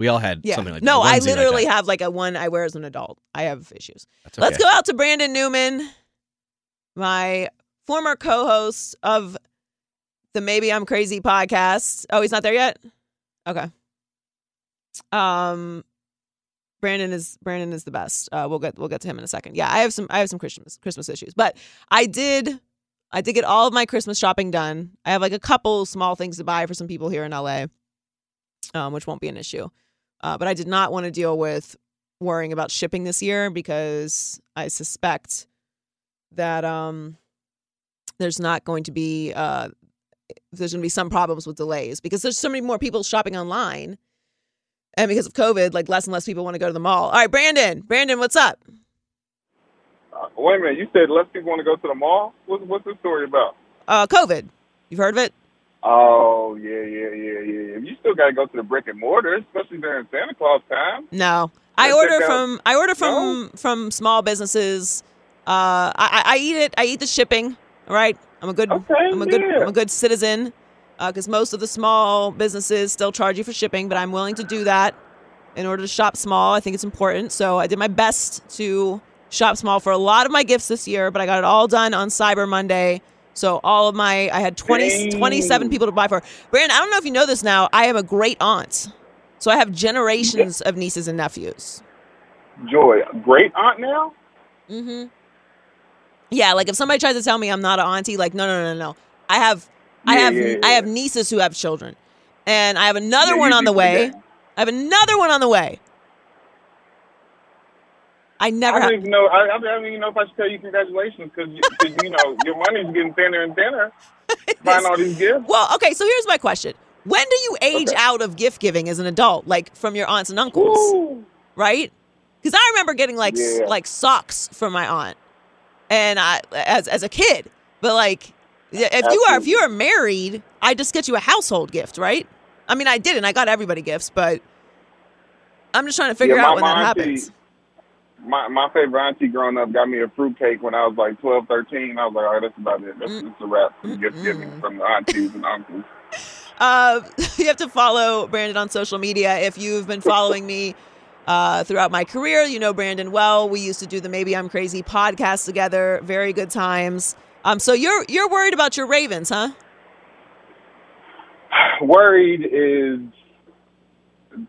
We all had Yeah. something like no, that. No, I onesie like literally have like a one I wear as an adult. I have issues. That's Let's go out to Brandon Newman, my former co-host of the Maybe I'm Crazy podcast. Oh, he's not there yet. Okay. Um, Brandon is Brandon is the best. Uh, we'll get we'll get to him in a second. Yeah, I have some I have some Christmas Christmas issues, but I did I did get all of my Christmas shopping done. I have like a couple small things to buy for some people here in LA, um, which won't be an issue. Uh, but I did not want to deal with worrying about shipping this year because I suspect that um, there's not going to be uh, there's going to be some problems with delays because there's so many more people shopping online, and because of COVID, like less and less people want to go to the mall. All right, Brandon, Brandon, what's up? Uh, wait a minute, you said less people want to go to the mall? What's, what's the story about? Uh, COVID. You've heard of it? Oh, yeah, yeah, yeah, yeah. You still got to go to the brick and mortar, especially during Santa Claus time. No, I Let's order from I order from from small businesses. Uh, I, I eat it. I eat the shipping. All right, I'm a good Okay, I'm a good yeah. I'm a good citizen. Because most of the small businesses still charge you for shipping, but I'm willing to do that in order to shop small. I think it's important. So I did my best to shop small for a lot of my gifts this year, but I got it all done on Cyber Monday. So all of my I had 20, 27 people to buy for. Brandon, I don't know if you know this now. I am a great aunt. So I have generations of nieces and nephews. Joy, great aunt now? Mm-hmm. Yeah, like if somebody tries to tell me I'm not an auntie, like no, no, no, no. I have, I have, yeah, I have nieces who have children, and I have another Yeah, one on the way. I have another one on the way. I never I don't have. even know. I, I don't even know if I should tell you congratulations because you, know your money's getting thinner and thinner. Buying all these gifts. Well, okay, so here's my question: When do you age out of gift giving as an adult, like from your aunts and uncles, right? Because I remember getting like Yeah. like socks from my aunt, and I as as a kid. But like, if you are if you are married, I just get you a household gift, right? I mean, I didn't. I got everybody gifts, but I'm just trying to figure Yeah, out when that auntie- happens. My my favorite auntie growing up got me a fruit cake when I was like 12, 13. I was like, all right, that's about it. That's, that's a wrap the gift giving from the aunties and uncles. Uh, you have to follow Brandon on social media. If you've been following me uh, throughout my career, you know Brandon well. We used to do the Maybe I'm Crazy podcast together. Very good times. Um, so you're you're worried about your Ravens, huh? Worried is,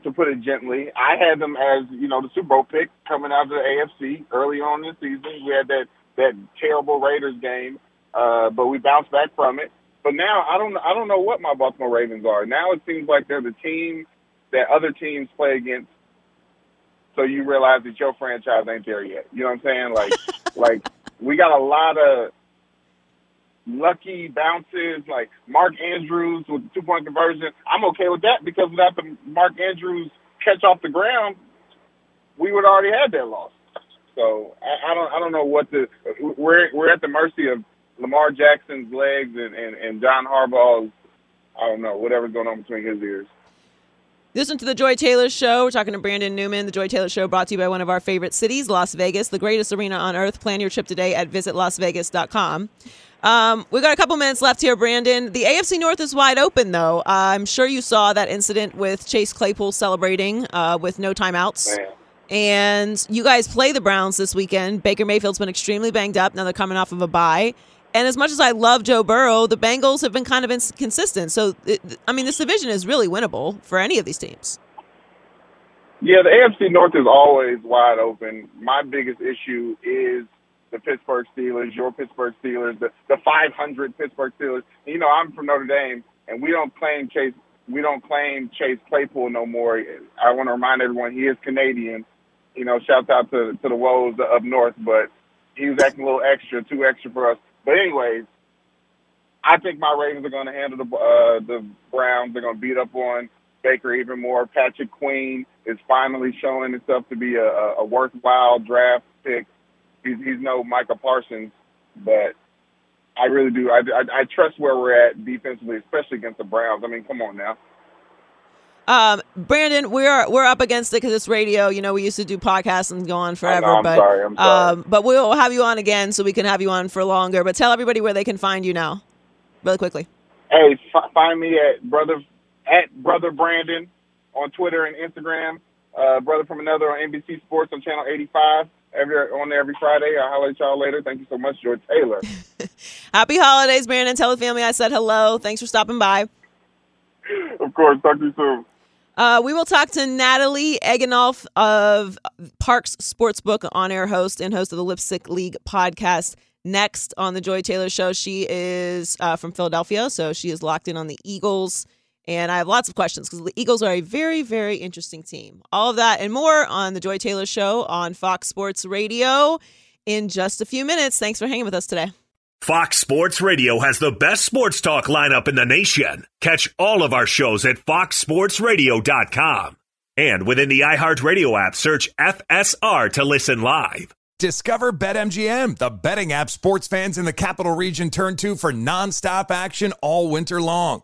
to put it gently, I had them as you know the Super Bowl pick coming out of the AFC early on in the season. We had that that terrible Raiders game, uh, but we bounced back from it. But now I don't I don't know what my Baltimore Ravens are. Now it seems like they're the team that other teams play against. So you realize that your franchise ain't there yet. You know what I'm saying? Like like we got a lot of lucky bounces, like Mark Andrews with the two point conversion. I'm okay with that because without the Mark Andrews catch off the ground, we would already had that loss. So I, I don't I don't know what the we're we're at the mercy of Lamar Jackson's legs and, and, and John Harbaugh's I don't know, whatever's going on between his ears. Listen to the Joy Taylor Show. We're talking to Brandon Newman. The Joy Taylor Show brought to you by one of our favorite cities, Las Vegas, the greatest arena on earth. Plan your trip today at visitlasvegas.com. Um, we got a couple minutes left here, Brandon. The AFC North is wide open, though. Uh, I'm sure you saw that incident with Chase Claypool celebrating uh, with no timeouts. Man. And you guys play the Browns this weekend. Baker Mayfield's been extremely banged up. Now they're coming off of a bye. And as much as I love Joe Burrow, the Bengals have been kind of inconsistent. So, it, I mean, this division is really winnable for any of these teams. Yeah, the AFC North is always wide open. My biggest issue is the Pittsburgh Steelers, your Pittsburgh Steelers, the, the 500 Pittsburgh Steelers. You know, I'm from Notre Dame, and we don't claim Chase. We don't claim Chase Claypool no more. I want to remind everyone he is Canadian. You know, shout out to to the woes up north, but he was acting a little extra, too extra for us. But anyways, I think my Ravens are going to handle the uh, the Browns. They're going to beat up on Baker even more. Patrick Queen is finally showing himself to be a, a worthwhile draft pick. He's, he's no Micah Parsons, but I really do. I, I, I trust where we're at defensively, especially against the Browns. I mean, come on now. Um, Brandon, we're we're up against it because it's radio. You know, we used to do podcasts and go on forever. I'm but sorry, I'm sorry. Um, but we'll have you on again so we can have you on for longer. But tell everybody where they can find you now, really quickly. Hey, f- find me at brother at brother Brandon on Twitter and Instagram. Uh, brother from another on NBC Sports on channel 85. Every on there every Friday. I'll holler at y'all later. Thank you so much, George Taylor. Happy holidays, Brandon. Tell the family I said hello. Thanks for stopping by. of course. Talk to you soon. Uh, we will talk to Natalie Egenolf of Parx Sportsbook, on air host and host of the Lipstick League podcast. Next on the Joy Taylor Show, she is uh, from Philadelphia, so she is locked in on the Eagles. And I have lots of questions because the Eagles are a very, very interesting team. All of that and more on the Joy Taylor Show on Fox Sports Radio in just a few minutes. Thanks for hanging with us today. Fox Sports Radio has the best sports talk lineup in the nation. Catch all of our shows at foxsportsradio.com. And within the iHeartRadio app, search FSR to listen live. Discover BetMGM, the betting app sports fans in the capital region turn to for nonstop action all winter long.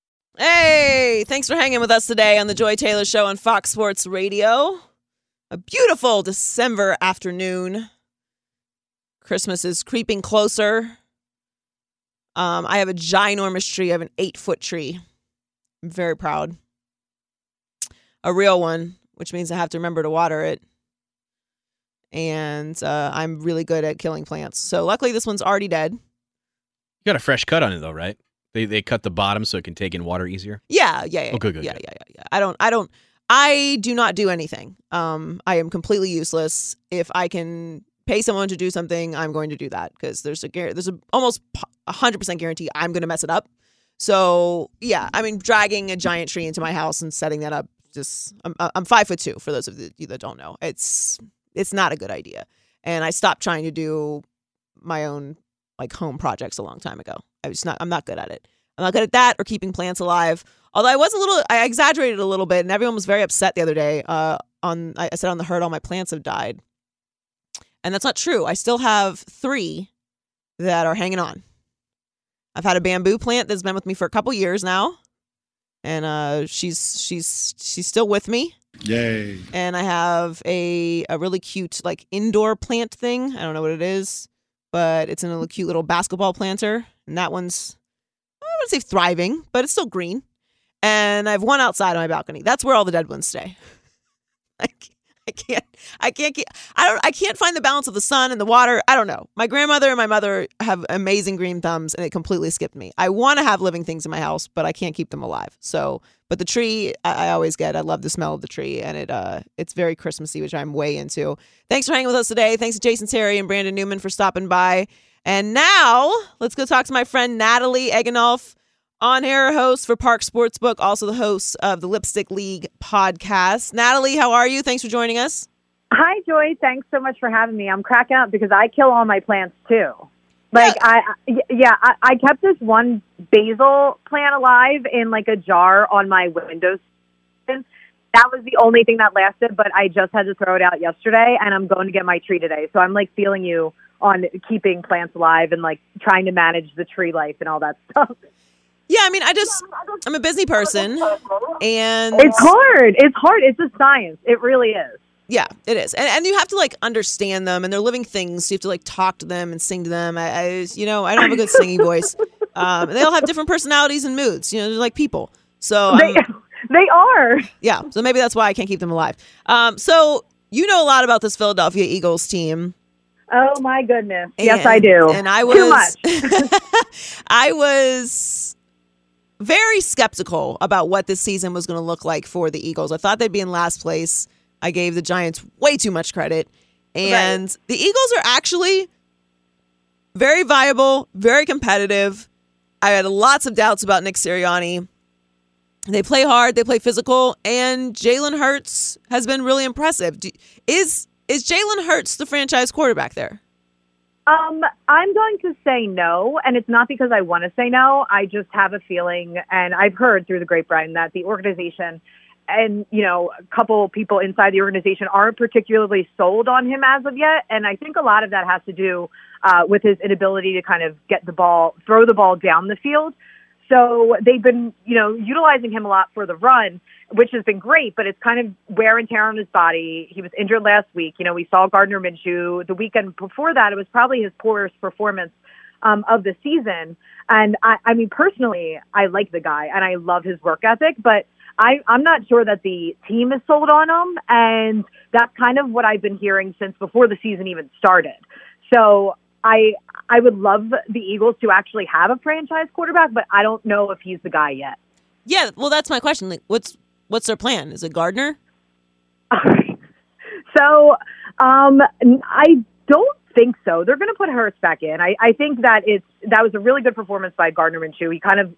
Hey, thanks for hanging with us today on the Joy Taylor Show on Fox Sports Radio. A beautiful December afternoon. Christmas is creeping closer. Um, I have a ginormous tree. I have an eight foot tree. I'm very proud. A real one, which means I have to remember to water it. And uh, I'm really good at killing plants. So luckily, this one's already dead. You got a fresh cut on it though, right? They they cut the bottom so it can take in water easier. Yeah, yeah, yeah. Oh, good, good, yeah, good. yeah, yeah, yeah. I don't, I don't, I do not do anything. Um, I am completely useless. If I can pay someone to do something, I'm going to do that because there's a there's a almost a hundred percent guarantee I'm going to mess it up. So yeah, I mean, dragging a giant tree into my house and setting that up, just I'm I'm five foot two. For those of you that don't know, it's it's not a good idea. And I stopped trying to do my own like home projects a long time ago. I was not I'm not good at it. I'm not good at that or keeping plants alive. Although I was a little I exaggerated a little bit and everyone was very upset the other day. Uh on I said on the herd all my plants have died. And that's not true. I still have 3 that are hanging on. I've had a bamboo plant that's been with me for a couple years now. And uh she's she's she's still with me. Yay. And I have a a really cute like indoor plant thing. I don't know what it is, but it's in a cute little basketball planter. And that one's I to say thriving, but it's still green. And I have one outside on my balcony. That's where all the dead ones stay. I can't I can't get I don't I can't find the balance of the sun and the water. I don't know. My grandmother and my mother have amazing green thumbs and it completely skipped me. I want to have living things in my house, but I can't keep them alive. So but the tree I, I always get. I love the smell of the tree and it uh it's very Christmassy, which I'm way into. Thanks for hanging with us today. Thanks to Jason Terry and Brandon Newman for stopping by. And now let's go talk to my friend Natalie Egenolf on air host for Park Sportsbook, also the host of the Lipstick League podcast. Natalie, how are you? Thanks for joining us. Hi, Joy. Thanks so much for having me. I'm cracking up because I kill all my plants too. Like I, yeah, I, I kept this one basil plant alive in like a jar on my window. That was the only thing that lasted, but I just had to throw it out yesterday, and I'm going to get my tree today. So I'm like feeling you on keeping plants alive and like trying to manage the tree life and all that stuff. Yeah, I mean, I just I'm a busy person, and It's hard. It's hard. It's a science. It really is. Yeah, it is, and and you have to like understand them, and they're living things. So you have to like talk to them and sing to them. I, I you know, I don't have a good singing voice. Um, and they all have different personalities and moods. You know, they're like people. So They, I'm- they are. yeah, so maybe that's why I can't keep them alive. Um, so you know a lot about this Philadelphia Eagles team. Oh my goodness. yes, I do. And I was too much. I was very skeptical about what this season was going to look like for the Eagles. I thought they'd be in last place. I gave the Giants way too much credit. And the Eagles are actually very viable, very competitive. I had lots of doubts about Nick Sirianni. They play hard, they play physical, and Jalen Hurts has been really impressive. Is is Jalen Hurts the franchise quarterback there? Um, I'm going to say no, and it's not because I want to say no. I just have a feeling, and I've heard through the grapevine that the organization and you know a couple people inside the organization aren't particularly sold on him as of yet, and I think a lot of that has to do uh, with his inability to kind of get the ball, throw the ball down the field. So they've been, you know, utilizing him a lot for the run, which has been great, but it's kind of wear and tear on his body. He was injured last week. You know, we saw Gardner Minshew the weekend before that. It was probably his poorest performance um, of the season. And I, I mean, personally, I like the guy and I love his work ethic, but I, I'm not sure that the team is sold on him. And that's kind of what I've been hearing since before the season even started. So I I would love the Eagles to actually have a franchise quarterback, but I don't know if he's the guy yet. Yeah, well, that's my question. Like, what's what's their plan? Is it Gardner? So um, I don't think so. They're going to put Hurts back in. I, I think that it's that was a really good performance by Gardner Minshew. He kind of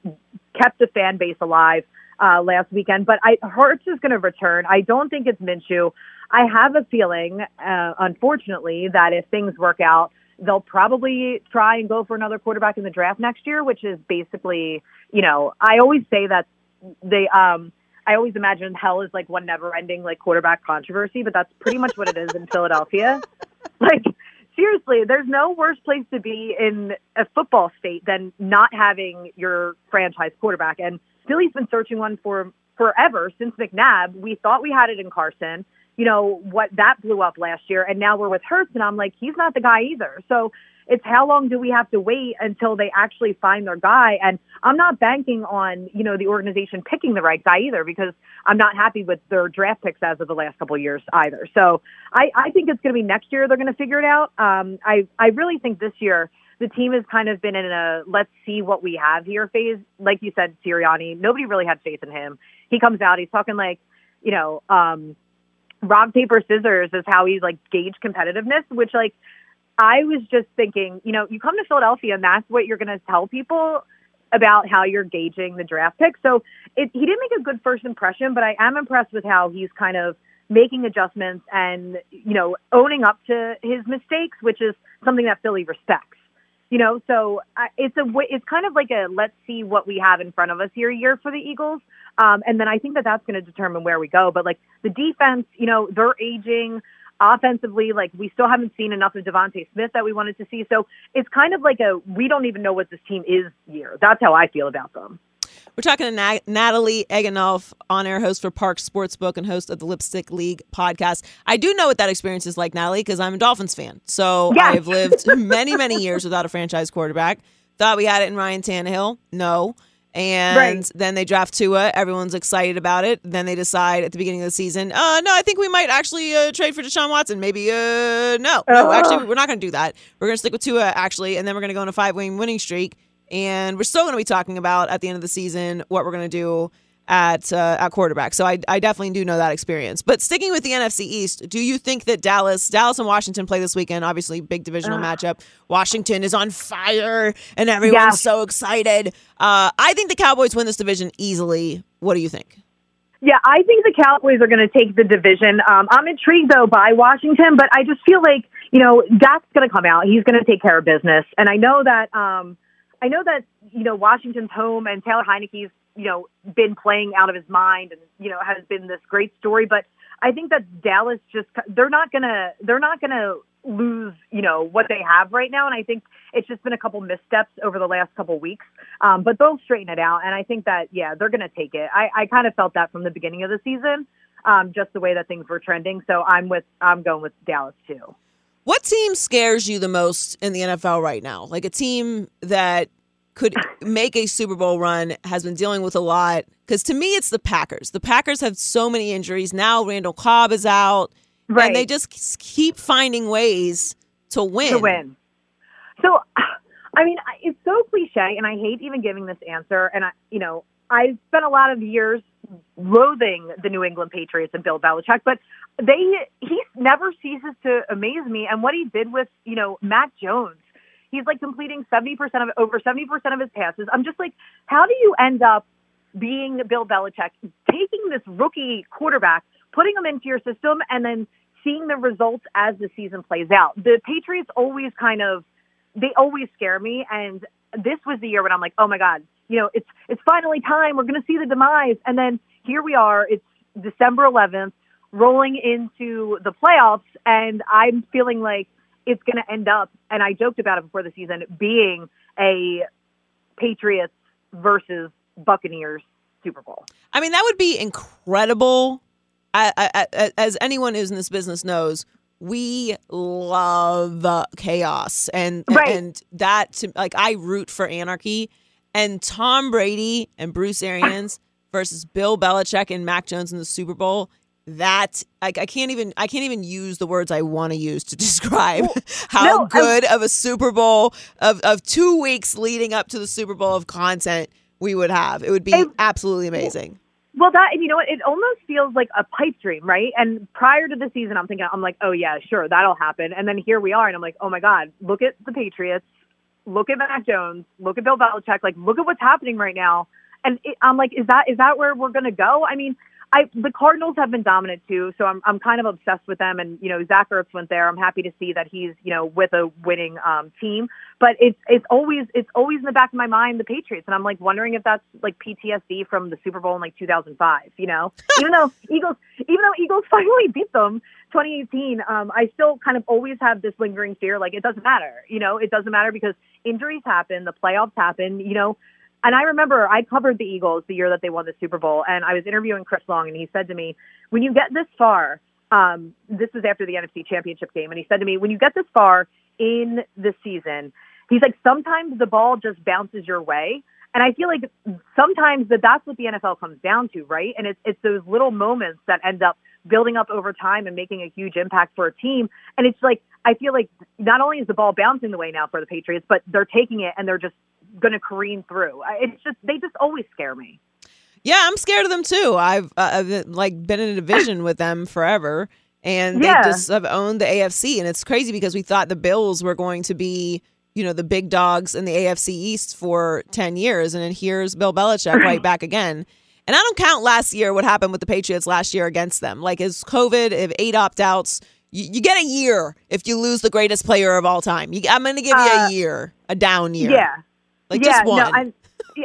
kept the fan base alive uh, last weekend, but I, Hurts is going to return. I don't think it's Minshew. I have a feeling, uh, unfortunately, that if things work out, they'll probably try and go for another quarterback in the draft next year, which is basically, you know, I always say that they, um, I always imagine hell is like one never ending like quarterback controversy, but that's pretty much what it is in Philadelphia. Like, seriously, there's no worse place to be in a football state than not having your franchise quarterback. And Philly's been searching one for forever since McNabb. We thought we had it in Carson you know, what that blew up last year. And now we're with Hurts, and I'm like, he's not the guy either. So it's how long do we have to wait until they actually find their guy? And I'm not banking on, you know, the organization picking the right guy either because I'm not happy with their draft picks as of the last couple of years either. So I, I think it's going to be next year they're going to figure it out. Um, I, I really think this year the team has kind of been in a let's see what we have here phase. Like you said, Sirianni, nobody really had faith in him. He comes out, he's talking like, you know, um, rock paper scissors is how he's like gauge competitiveness which like i was just thinking you know you come to philadelphia and that's what you're going to tell people about how you're gauging the draft pick so it, he didn't make a good first impression but i am impressed with how he's kind of making adjustments and you know owning up to his mistakes, which is something that Philly respects. You know, so it's a it's kind of like a let's see what we have in front of us here year for the Eagles, um, and then I think that that's going to determine where we go. But like the defense, you know, they're aging offensively. Like we still haven't seen enough of DeVonta Smith that we wanted to see. So it's kind of like a we don't even know what this team is year. That's how I feel about them. We're talking to Na- Natalie Egenolf, on air host for Park Sportsbook and host of the Lipstick League podcast. I do know what that experience is like, Natalie, because I'm a Dolphins fan. So Yes. I've lived many, many years without a franchise quarterback. Thought we had it in Ryan Tannehill. No. And Right. then they draft Tua. Everyone's excited about it. Then they decide at the beginning of the season, uh, no, I think we might actually uh, trade for Deshaun Watson. Maybe, uh, no. No, Ugh. actually, we're not going to do that. We're going to stick with Tua, actually, and then we're going to go on a five win winning streak. And we're still going to be talking about at the end of the season what we're going to do at uh, at quarterback. So I, I definitely do know that experience. But sticking with the NFC East, do you think that Dallas, Dallas and Washington play this weekend? Obviously, big divisional Ugh. matchup. Washington is on fire, and everyone's Yeah. so excited. Uh, I think the Cowboys win this division easily. What do you think? Yeah, I think the Cowboys are going to take the division. Um, I'm intrigued though by Washington, but I just feel like you know Dak's going to come out. He's going to take care of business, and I know that um, I know that you know Washington's home and Taylor Heinicke's you know been playing out of his mind, and you know has been this great story. But I think that Dallas just they're not gonna they're not gonna lose you know what they have right now, and I think it's just been a couple missteps over the last couple weeks. Um, but they'll straighten it out, and I think that yeah they're gonna take it. I, I kind of felt that from the beginning of the season, um, just the way that things were trending. So I'm with I'm going with Dallas too. What team scares you the most in the NFL right now? Like a team that could make a Super Bowl run has been dealing with a lot. Because to me, it's the Packers. The Packers have so many injuries now. Randall Cobb is out, Right. and they just keep finding ways to win. to win. So, I mean, it's so cliche, and I hate even giving this answer. And I, you know, I spent a lot of years loathing the New England Patriots and Bill Belichick, but they he never ceases to amaze me. And what he did with you know Mac Jones, he's like completing seventy percent of over seventy percent of his passes. I'm just like, how do you end up being Bill Belichick, taking this rookie quarterback, putting him into your system, and then seeing the results as the season plays out. The Patriots always kind of they always scare me and this was the year when I'm like, "Oh my god, you know, it's it's finally time. We're going to see the demise." And then here we are. It's December 11th, rolling into the playoffs and I'm feeling like it's going to end up and I joked about it before the season being a Patriots versus Buccaneers Super Bowl. I mean, that would be incredible. I, I, I, as anyone who's in this business knows, we love chaos, and Right. and that to, like I root for anarchy. And Tom Brady and Bruce Arians versus Bill Belichick and Mac Jones in the Super Bowl. That like I can't even I can't even use the words I want to use to describe how no, I- good of a Super Bowl of of two weeks leading up to the Super Bowl of content we would have. It would be absolutely amazing. Well, that and you know what? It almost feels like a pipe dream, right? And prior to the season, I'm thinking, I'm like, oh yeah, sure, that'll happen. And then here we are, and I'm like, oh my god, look at the Patriots, look at Mac Jones, look at Bill Belichick, like look at what's happening right now. And it, I'm like, is that is that where we're gonna go? I mean, I the Cardinals have been dominant too, so I'm I'm kind of obsessed with them. And you know, Zach Ertz went there. I'm happy to see that he's you know with a winning um, team. But it's it's always it's always in the back of my mind the Patriots, and I'm like wondering if that's like PTSD from the Super Bowl in like 2005. You know, even though Eagles even though Eagles finally beat them 2018, um, I still kind of always have this lingering fear. Like it doesn't matter. You know, it doesn't matter because injuries happen, the playoffs happen. You know. And I remember I covered the Eagles the year that they won the Super Bowl, and I was interviewing Chris Long, and he said to me, "When you get this far, um, this was after the NFC Championship game, and he said to me, when you get this far in the season, he's like, sometimes the ball just bounces your way, and I feel like sometimes that that's what the NFL comes down to, right? And it's it's those little moments that end up building up over time and making a huge impact for a team. And it's like I feel like not only is the ball bouncing the way now for the Patriots, but they're taking it and they're just going to careen through. It's just they just always scare me. Yeah, I'm scared of them too. I've, uh, I've like been in a division with them forever, and they Yeah. just have owned the AFC. And it's crazy because we thought the Bills were going to be, you know, the big dogs in the AFC East for ten years, and then here's Bill Belichick right back again. And I don't count last year what happened with the Patriots last year against them. Like, is COVID, if eight opt outs, you, you, get a year if you lose the greatest player of all time. You, I'm going to give you uh, a year, a down year. Yeah. Like, yeah, just one. No, I'm,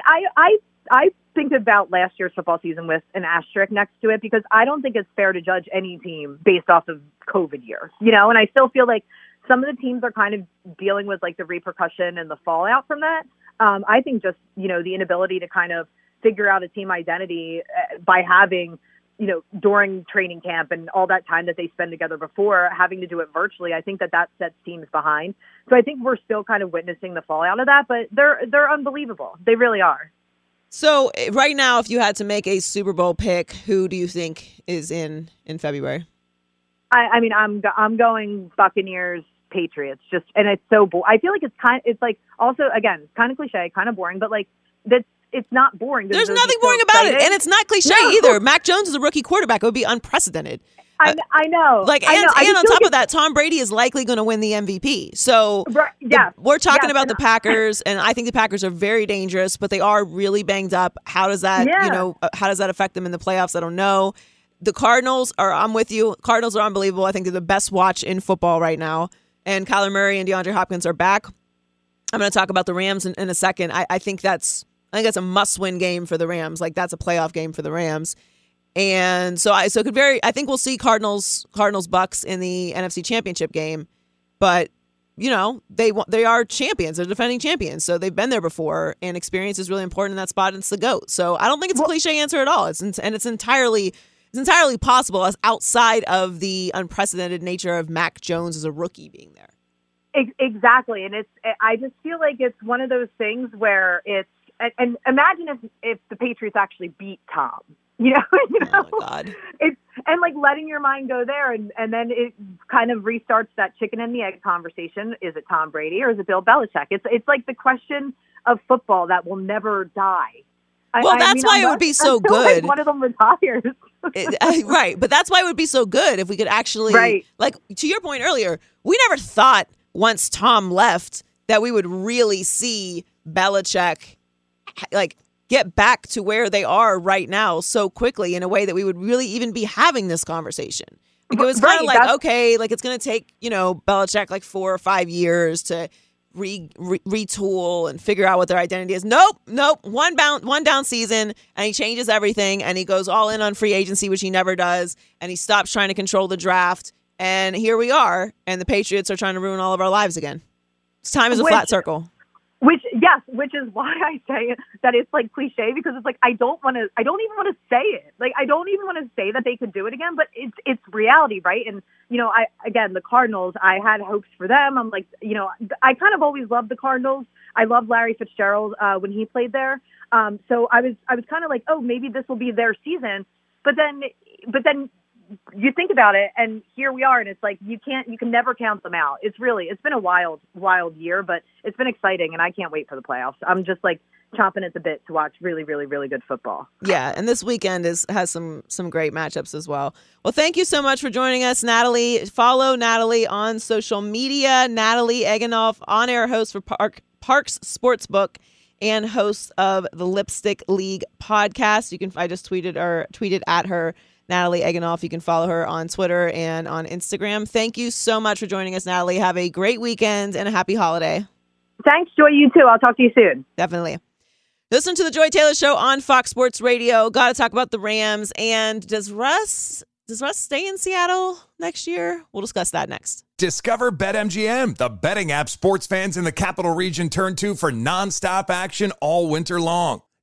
I, I, I think about last year's football season with an asterisk next to it because I don't think it's fair to judge any team based off of COVID year, you know, and I still feel like some of the teams are kind of dealing with like the repercussion and the fallout from that. Um, I think just, you know, the inability to kind of figure out a team identity uh, by having, you know, during training camp and all that time that they spend together before having to do it virtually, I think that that sets teams behind. So I think we're still kind of witnessing the fallout of that, but they're they're unbelievable. They really are. So eh, right now, if you had to make a Super Bowl pick, who do you think is in in February? I, I mean, I'm I'm going Buccaneers, Patriots. Just and it's so bo- I feel like it's kind. It's like also again kind of cliche, kind of boring, but like that's it's not boring. There's, There's nothing boring about it, and it's not cliche no. either. Mac Jones is a rookie quarterback; it would be unprecedented. I, I know. Like, I and, know. and on top of that, Tom Brady is likely going to win the MVP. So, right, yeah, the, we're talking yes, about the Packers, and I think the Packers are very dangerous, but they are really banged up. How does that, yeah. you know, uh, how does that affect them in the playoffs? I don't know. The Cardinals are. I'm with you. Cardinals are unbelievable. I think they're the best watch in football right now. And Kyler Murray and DeAndre Hopkins are back. I'm going to talk about the Rams in, in a second. I, I think that's I think that's a must-win game for the Rams. Like that's a playoff game for the Rams. And so I so it could very I think we'll see Cardinals Cardinals Bucks in the NFC Championship game, but you know they they are champions. They're defending champions, so they've been there before, and experience is really important in that spot. And it's the goat. So I don't think it's a cliche answer at all. It's and it's entirely it's entirely possible as outside of the unprecedented nature of Mac Jones as a rookie being there. Exactly, and it's I just feel like it's one of those things where it's and, and imagine if if the Patriots actually beat Tom. You know, you oh know, oh God. it's and like letting your mind go there, and and then it kind of restarts that chicken and the egg conversation. Is it Tom Brady or is it Bill Belichick? It's it's like the question of football that will never die. Well, I, that's I mean, why it would be so until, like, good. one of them retires. it, right, but that's why it would be so good if we could actually, right. like to your point earlier, we never thought once Tom left that we would really see Belichick like get back to where they are right now so quickly in a way that we would really even be having this conversation. Like it was kind of Right, like, okay, like it's going to take, you know, Belichick like four or five years to re, re, retool and figure out what their identity is. Nope, nope. One bound, one down season, and he changes everything, and he goes all in on free agency, which he never does, and he stops trying to control the draft. And here we are, and the Patriots are trying to ruin all of our lives again. It's time is a Which- flat circle. Which yes, which is why I say that it's like cliche because it's like I don't want to I don't even want to say it. Like I don't even want to say that they could do it again, but it's it's reality, right? And you know, I again, the Cardinals, I had hopes for them. I'm like, you know, I kind of always loved the Cardinals. I loved Larry Fitzgerald uh, when he played there. Um, so I was I was kind of like, oh, maybe this will be their season. But then but then you think about it and here we are and it's like you can't you can never count them out it's really it's been a wild wild year but it's been exciting and i can't wait for the playoffs i'm just like chomping at the bit to watch really really really good football Yeah, and this weekend is has some some great matchups as well. Well, thank you so much for joining us, Natalie. Follow Natalie on social media. Natalie Egenolf, on air host for Park Parx Sportsbook and host of the Lipstick League podcast. You can I just tweeted or tweeted at her. Natalie Egenolf. You can follow her on Twitter and on Instagram. Thank you so much for joining us, Natalie. Have a great weekend and a happy holiday. thanks joy you too i'll talk to you soon Definitely. Listen to the Joy Taylor Show on Fox Sports Radio. Got to talk about the Rams. And does Russ does Russ stay in Seattle next year? We'll discuss that next. Discover BetMGM, the betting app sports fans in the capital region turn to for nonstop action all winter long.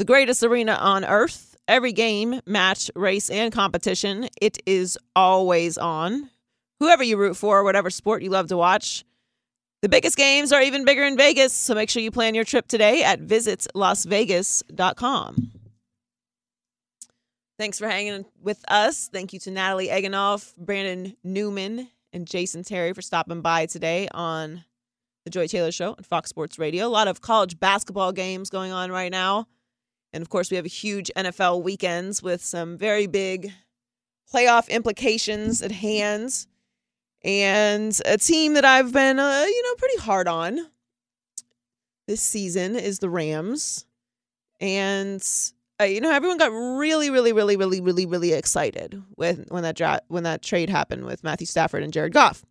the greatest arena on earth. Every game, match, race, and competition, it is always on. Whoever you root for, whatever sport you love to watch. The biggest games are even bigger in Vegas, so make sure you plan your trip today at visitlasvegas.com. Thanks for hanging with us. Thank you to Natalie Egenolf, Brandon Newman, and Jason Terry for stopping by today on the Joy Taylor Show on Fox Sports Radio. A lot of college basketball games going on right now. And of course, we have a huge NFL weekends with some very big playoff implications at hand. And a team that I've been, uh, you know, pretty hard on this season is the Rams. And uh, you know, everyone got really, really, really, really, really, really excited when when that dra- when that trade happened with Matthew Stafford and Jared Goff.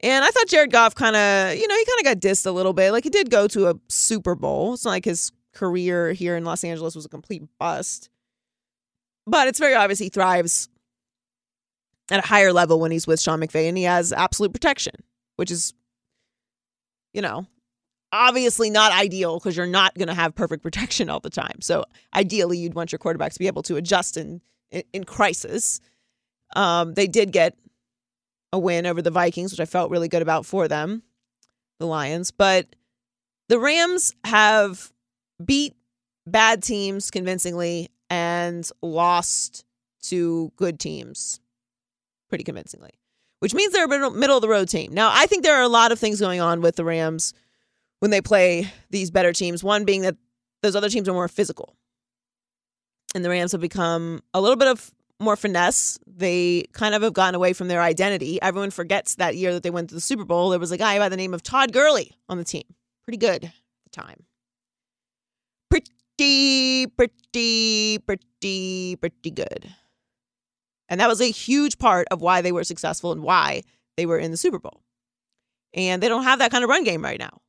And I thought Jared Goff kind of, you know, he kind of got dissed a little bit. Like he did go to a Super Bowl. It's not like his career here in Los Angeles was a complete bust. But it's very obvious he thrives at a higher level when he's with Sean McVay and he has absolute protection, which is, you know, obviously not ideal because you're not going to have perfect protection all the time. So ideally, you'd want your quarterbacks to be able to adjust in in, in crisis. Um, they did get a win over the Vikings, which I felt really good about for them, the Lions. But the Rams have beat bad teams convincingly and lost to good teams pretty convincingly, which means they're a middle of the road team. Now, I think there are a lot of things going on with the Rams when they play these better teams. One being that those other teams are more physical. And the Rams have become a little bit of more finesse. They kind of have gotten away from their identity. Everyone forgets that year that they went to the Super Bowl. There was a guy by the name of Todd Gurley on the team. Pretty good at the time pretty, pretty, pretty, pretty good. And that was a huge part of why they were successful and why they were in the Super Bowl. And they don't have that kind of run game right now.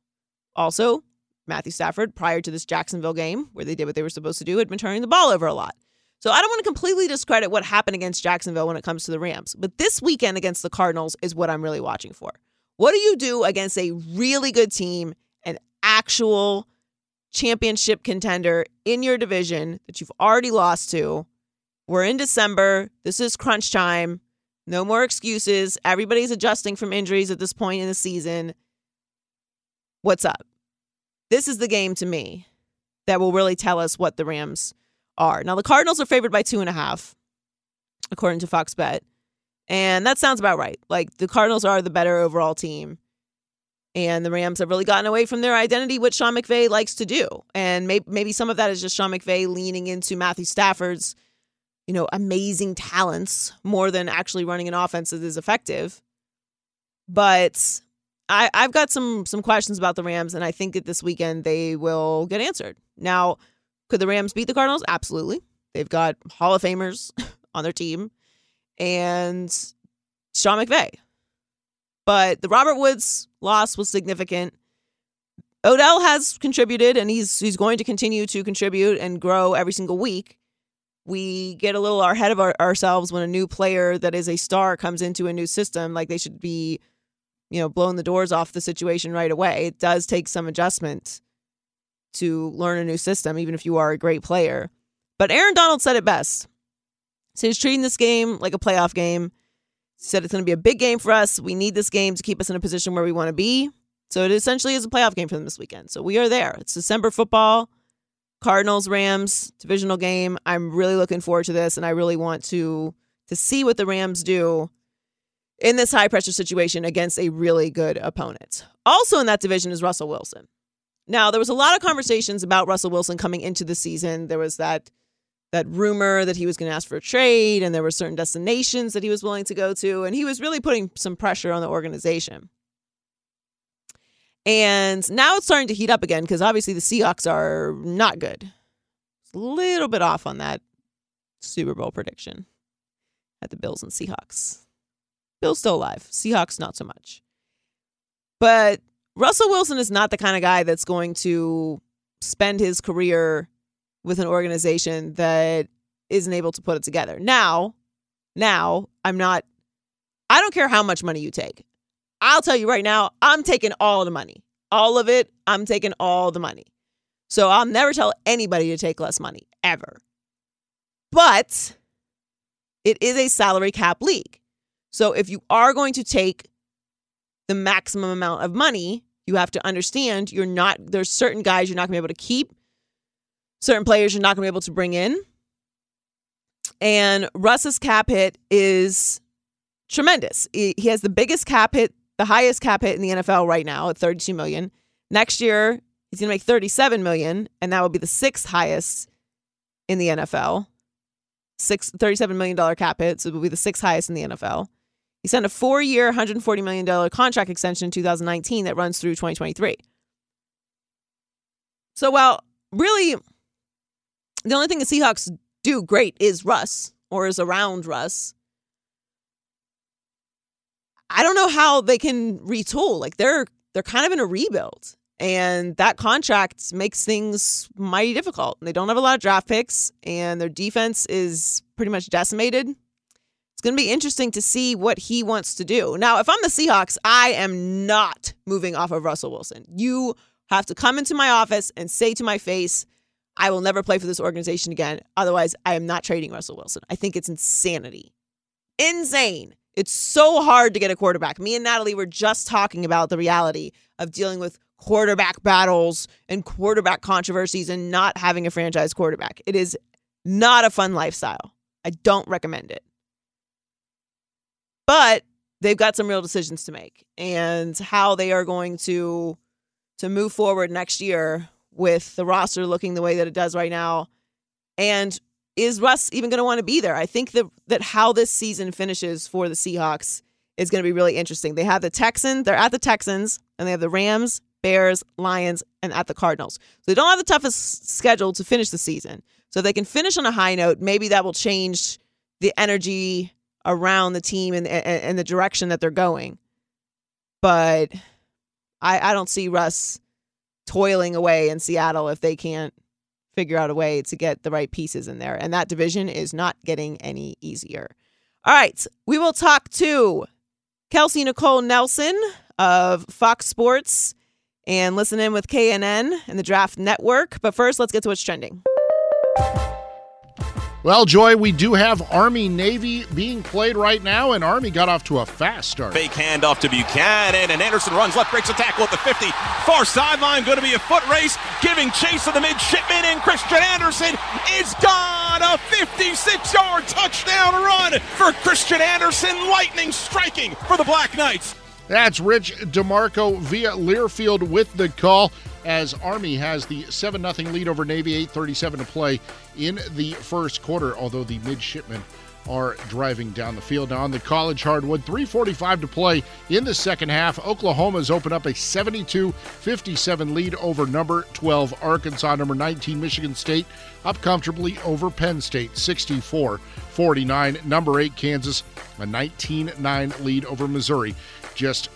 Also, Matthew Stafford, prior to this Jacksonville game where they did what they were supposed to do, had been turning the ball over a lot. So I don't want to completely discredit what happened against Jacksonville when it comes to the Rams. But this weekend against the Cardinals is what I'm really watching for. What do you do against a really good team, an actual championship contender in your division that you've already lost to. We're in December. This is crunch time. No more excuses. Everybody's adjusting from injuries at this point in the season. What's up? This is the game to me that will really tell us what the Rams are. Now, the Cardinals are favored by two and a half, according to Fox Bet. And that sounds about right. Like the Cardinals are the better overall team. And the Rams have really gotten away from their identity, which Sean McVay likes to do. And maybe, maybe some of that is just Sean McVay leaning into Matthew Stafford's, you know, amazing talents more than actually running an offense that is effective. But I, I've got some some questions about the Rams, and I think that this weekend they will get answered. Now, could the Rams beat the Cardinals? Absolutely. They've got Hall of Famers on their team and Sean McVay. But the Robert Woods loss was significant. Odell has contributed and he's he's going to continue to contribute and grow every single week. We get a little ahead of our, ourselves when a new player that is a star comes into a new system. Like they should be, you know, blowing the doors off the situation right away. It does take some adjustment to learn a new system, even if you are a great player. But Aaron Donald said it best. So he's treating this game like a playoff game. Said it's going to be a big game for us. We need this game to keep us in a position where we want to be. So it essentially is a playoff game for them this weekend. So we are there. It's December football, Cardinals, Rams, divisional game. I'm really looking forward to this, and I really want to to see what the Rams do in this high pressure situation against a really good opponent. Also in that division is Russell Wilson. Now, there was a lot of conversations about Russell Wilson coming into the season. There was that that rumor that he was going to ask for a trade and there were certain destinations that he was willing to go to and he was really putting some pressure on the organization. And now it's starting to heat up again because obviously the Seahawks are not good. It's a little bit off on that Super Bowl prediction at the Bills and Seahawks. Bills still alive, Seahawks not so much. But Russell Wilson is not the kind of guy that's going to spend his career with an organization that isn't able to put it together. Now, now I'm not I don't care how much money you take. I'll tell you right now, I'm taking all the money. All of it, I'm taking all the money. So I'll never tell anybody to take less money ever. But it is a salary cap league. So if you are going to take the maximum amount of money, you have to understand you're not there's certain guys you're not going to be able to keep certain players you're not going to be able to bring in. And Russ's cap hit is tremendous. He has the biggest cap hit, the highest cap hit in the NFL right now at 32 million. Next year, he's going to make 37 million, and that will be the sixth highest in the NFL. Six, $37 million cap hit, so it will be the sixth highest in the NFL. He signed a four year, $140 million contract extension in 2019 that runs through 2023. So while really the only thing the Seahawks do great is Russ or is around Russ. I don't know how they can retool. Like they're they're kind of in a rebuild. And that contract makes things mighty difficult. They don't have a lot of draft picks, and their defense is pretty much decimated. It's going to be interesting to see what he wants to do. Now, if I'm the Seahawks, I am not moving off of Russell Wilson. You have to come into my office and say to my face, I will never play for this organization again. Otherwise, I am not trading Russell Wilson. I think it's insanity. Insane. It's so hard to get a quarterback. Me and Natalie were just talking about the reality of dealing with quarterback battles and quarterback controversies and not having a franchise quarterback. It is not a fun lifestyle. I don't recommend it. But they've got some real decisions to make and how they are going to to move forward next year with the roster looking the way that it does right now. And is Russ even going to want to be there? I think that that how this season finishes for the Seahawks is going to be really interesting. They have the Texans, they're at the Texans, and they have the Rams, Bears, Lions, and at the Cardinals. So they don't have the toughest schedule to finish the season. So if they can finish on a high note, maybe that will change the energy around the team and, and, and the direction that they're going. But I, I don't see Russ toiling away in Seattle if they can't figure out a way to get the right pieces in there. And that division is not getting any easier. All right, we will talk to Kelsey Nicole Nelson of Fox Sports and listen in with KNN and the Draft Network. But first, let's get to what's trending. Well, Joy, we do have Army Navy being played right now, and Army got off to a fast start. Fake handoff to Buchanan, and Anderson runs left, breaks a tackle at the 50. Far sideline, going to be a foot race, giving chase to the midshipman, and Christian Anderson is gone. A 56 yard touchdown run for Christian Anderson. Lightning striking for the Black Knights. That's Rich DeMarco via Learfield with the call as Army has the 7 0 lead over Navy, 8.37 to play in the first quarter, although the midshipmen are driving down the field. Now on the college hardwood, 345 to play in the second half. Oklahoma's opened up a 72-57 lead over number 12 Arkansas, number 19 Michigan State up comfortably over Penn State 64-49. Number 8 Kansas a 19-9 lead over Missouri. Just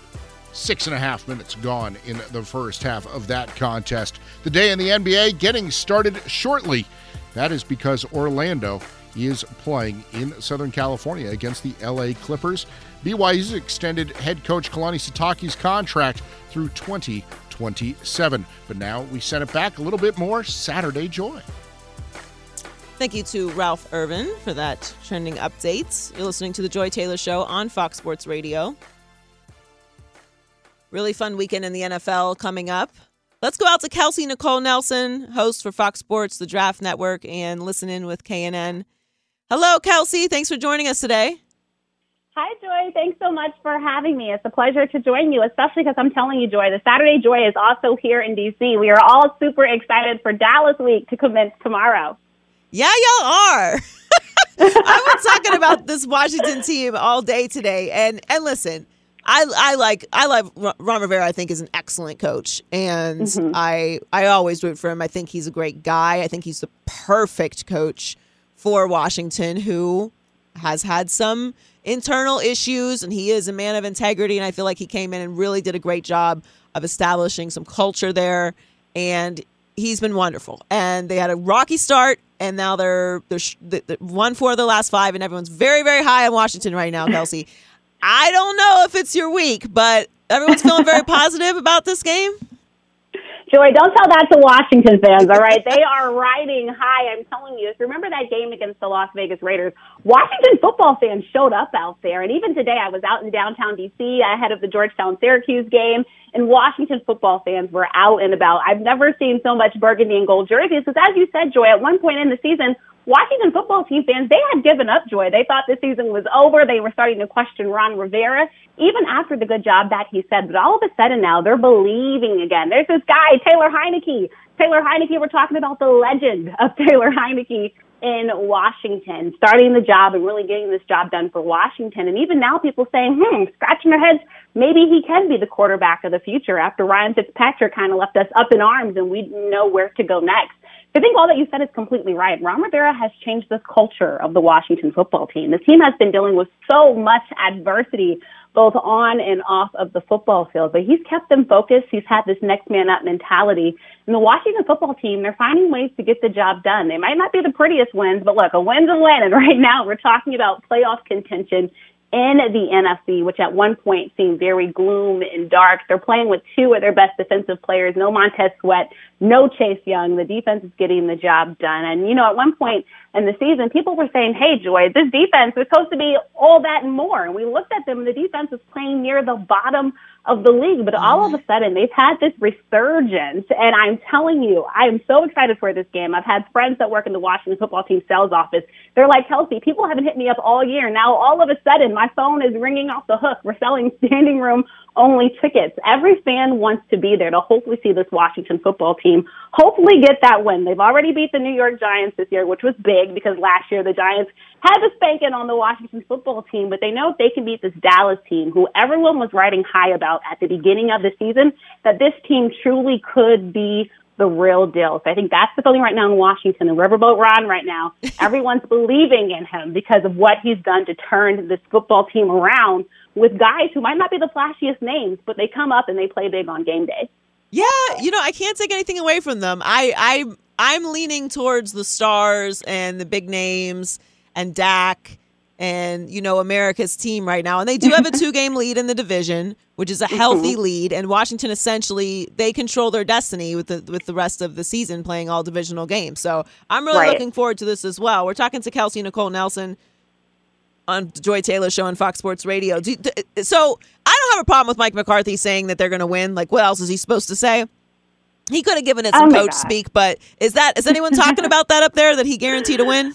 six and a half minutes gone in the first half of that contest. The day in the NBA getting started shortly. That is because Orlando is playing in Southern California against the LA Clippers. BYU's extended head coach Kalani Sitake's contract through 2027. But now we send it back a little bit more Saturday joy. Thank you to Ralph Irvin for that trending update. You're listening to The Joy Taylor Show on Fox Sports Radio. Really fun weekend in the NFL coming up. Let's go out to Kelsey Nicole Nelson, host for Fox Sports, the Draft Network, and listen in with KNN. Hello, Kelsey. Thanks for joining us today. Hi, Joy. Thanks so much for having me. It's a pleasure to join you, especially because I'm telling you, Joy, the Saturday Joy is also here in D.C. We are all super excited for Dallas Week to commence tomorrow. Yeah, y'all are. I was talking about this Washington team all day today, and and listen, I I like I like Ron Rivera. I think is an excellent coach, and mm-hmm. I I always root for him. I think he's a great guy. I think he's the perfect coach for Washington, who has had some internal issues, and he is a man of integrity. And I feel like he came in and really did a great job of establishing some culture there, and he's been wonderful. And they had a rocky start, and now they're they're, they're one four of the last five, and everyone's very very high on Washington right now, Kelsey. I don't know if it's your week, but everyone's feeling very positive about this game. Joy, don't tell that to Washington fans, all right? They are riding high. I'm telling you, if remember that game against the Las Vegas Raiders, Washington football fans showed up out there. And even today, I was out in downtown D.C. ahead of the Georgetown Syracuse game, and Washington football fans were out and about. I've never seen so much burgundy and gold jerseys because, as you said, Joy, at one point in the season, Washington football team fans, they had given up joy. They thought the season was over. They were starting to question Ron Rivera, even after the good job that he said. But all of a sudden now, they're believing again. There's this guy, Taylor Heinicke. Taylor Heinicke, we're talking about the legend of Taylor Heinicke in Washington, starting the job and really getting this job done for Washington. And even now, people saying, hmm, scratching their heads, maybe he can be the quarterback of the future after Ryan Fitzpatrick kind of left us up in arms and we didn't know where to go next. I think all that you said is completely right. Ron Rivera has changed the culture of the Washington football team. The team has been dealing with so much adversity, both on and off of the football field, but he's kept them focused. He's had this next man up mentality. And the Washington football team, they're finding ways to get the job done. They might not be the prettiest wins, but look, a win's a win. And right now we're talking about playoff contention in the NFC, which at one point seemed very gloom and dark. They're playing with two of their best defensive players, no Montez Sweat, no Chase Young. The defense is getting the job done. And, you know, at one point in the season, people were saying, hey, Joy, this defense was supposed to be all that and more. And we looked at them, and the defense was playing near the bottom of the league. But all of mm-hmm. a sudden, they've had this resurgence. And I'm telling you, I am so excited for this game. I've had friends that work in the Washington football team sales office. They're like, Kelsey, people haven't hit me up all year. Now, all of a sudden, my phone is ringing off the hook. We're selling standing room only tickets. Every fan wants to be there to hopefully see this Washington football team hopefully get that win. They've already beat the New York Giants this year, which was big because last year the Giants had the spanking on the Washington football team, but they know if they can beat this Dallas team, who everyone was riding high about at the beginning of the season, that this team truly could be the real deal. So I think that's the feeling right now in Washington and Riverboat Ron right now. Everyone's believing in him because of what he's done to turn this football team around with guys who might not be the flashiest names, but they come up and they play big on game day. Yeah, you know, I can't take anything away from them. I I I'm leaning towards the stars and the big names and Dak and you know America's team right now, and they do have a two game lead in the division, which is a healthy mm-hmm. lead. And Washington essentially they control their destiny with the with the rest of the season playing all divisional games. So I'm really right. looking forward to this as well. We're talking to Kelsey Nicole Nelson on Joy Taylor's show on Fox Sports Radio. Do, do, so I don't have a problem with Mike McCarthy saying that they're going to win. Like, what else is he supposed to say? He could have given it some oh coach God. speak, but is that is anyone talking about that up there that he guaranteed to win?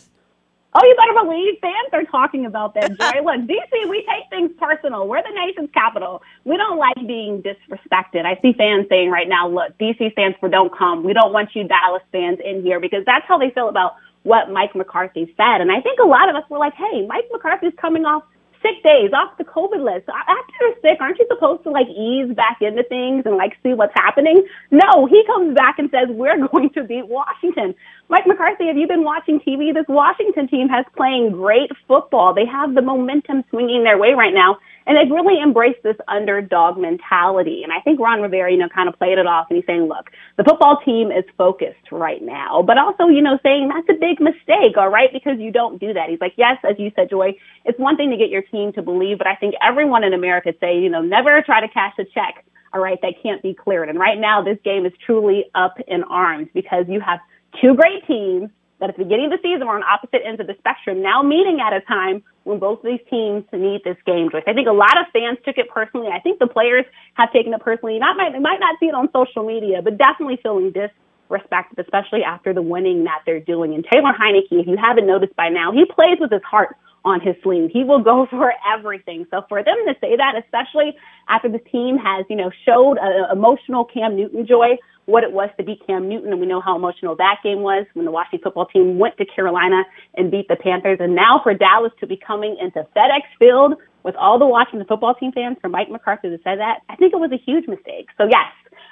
Oh, you better believe fans are talking about that, Joy. Look, DC, we take things personal. We're the nation's capital. We don't like being disrespected. I see fans saying right now, look, DC stands for don't come. We don't want you Dallas fans in here because that's how they feel about what Mike McCarthy said. And I think a lot of us were like, hey, Mike McCarthy's coming off sick days off the COVID list. After you're sick, aren't you supposed to like ease back into things and like see what's happening? No, he comes back and says, we're going to beat Washington. Mike McCarthy, have you been watching TV? This Washington team has playing great football. They have the momentum swinging their way right now. And they've really embraced this underdog mentality. And I think Ron Rivera, you know, kind of played it off and he's saying, look, the football team is focused right now, but also, you know, saying that's a big mistake, all right, because you don't do that. He's like, yes, as you said, Joy, it's one thing to get your team to believe, but I think everyone in America say, you know, never try to cash a check, all right, that can't be cleared. And right now, this game is truly up in arms because you have two great teams that at the beginning of the season were on opposite ends of the spectrum, now meeting at a time when both of these teams need this game. Joyce. I think a lot of fans took it personally. I think the players have taken it personally. Not might, they might not see it on social media, but definitely feeling disrespected, especially after the winning that they're doing. And Taylor Heinicke, if you haven't noticed by now, he plays with his heart on his sleeve. He will go for everything. So for them to say that, especially after the team has, you know, showed an emotional Cam Newton joy what it was to beat Cam Newton, and we know how emotional that game was when the Washington football team went to Carolina and beat the Panthers. And now for Dallas to be coming into FedEx Field with all the Washington football team fans, for Mike McCarthy to say that, I think it was a huge mistake. So yes,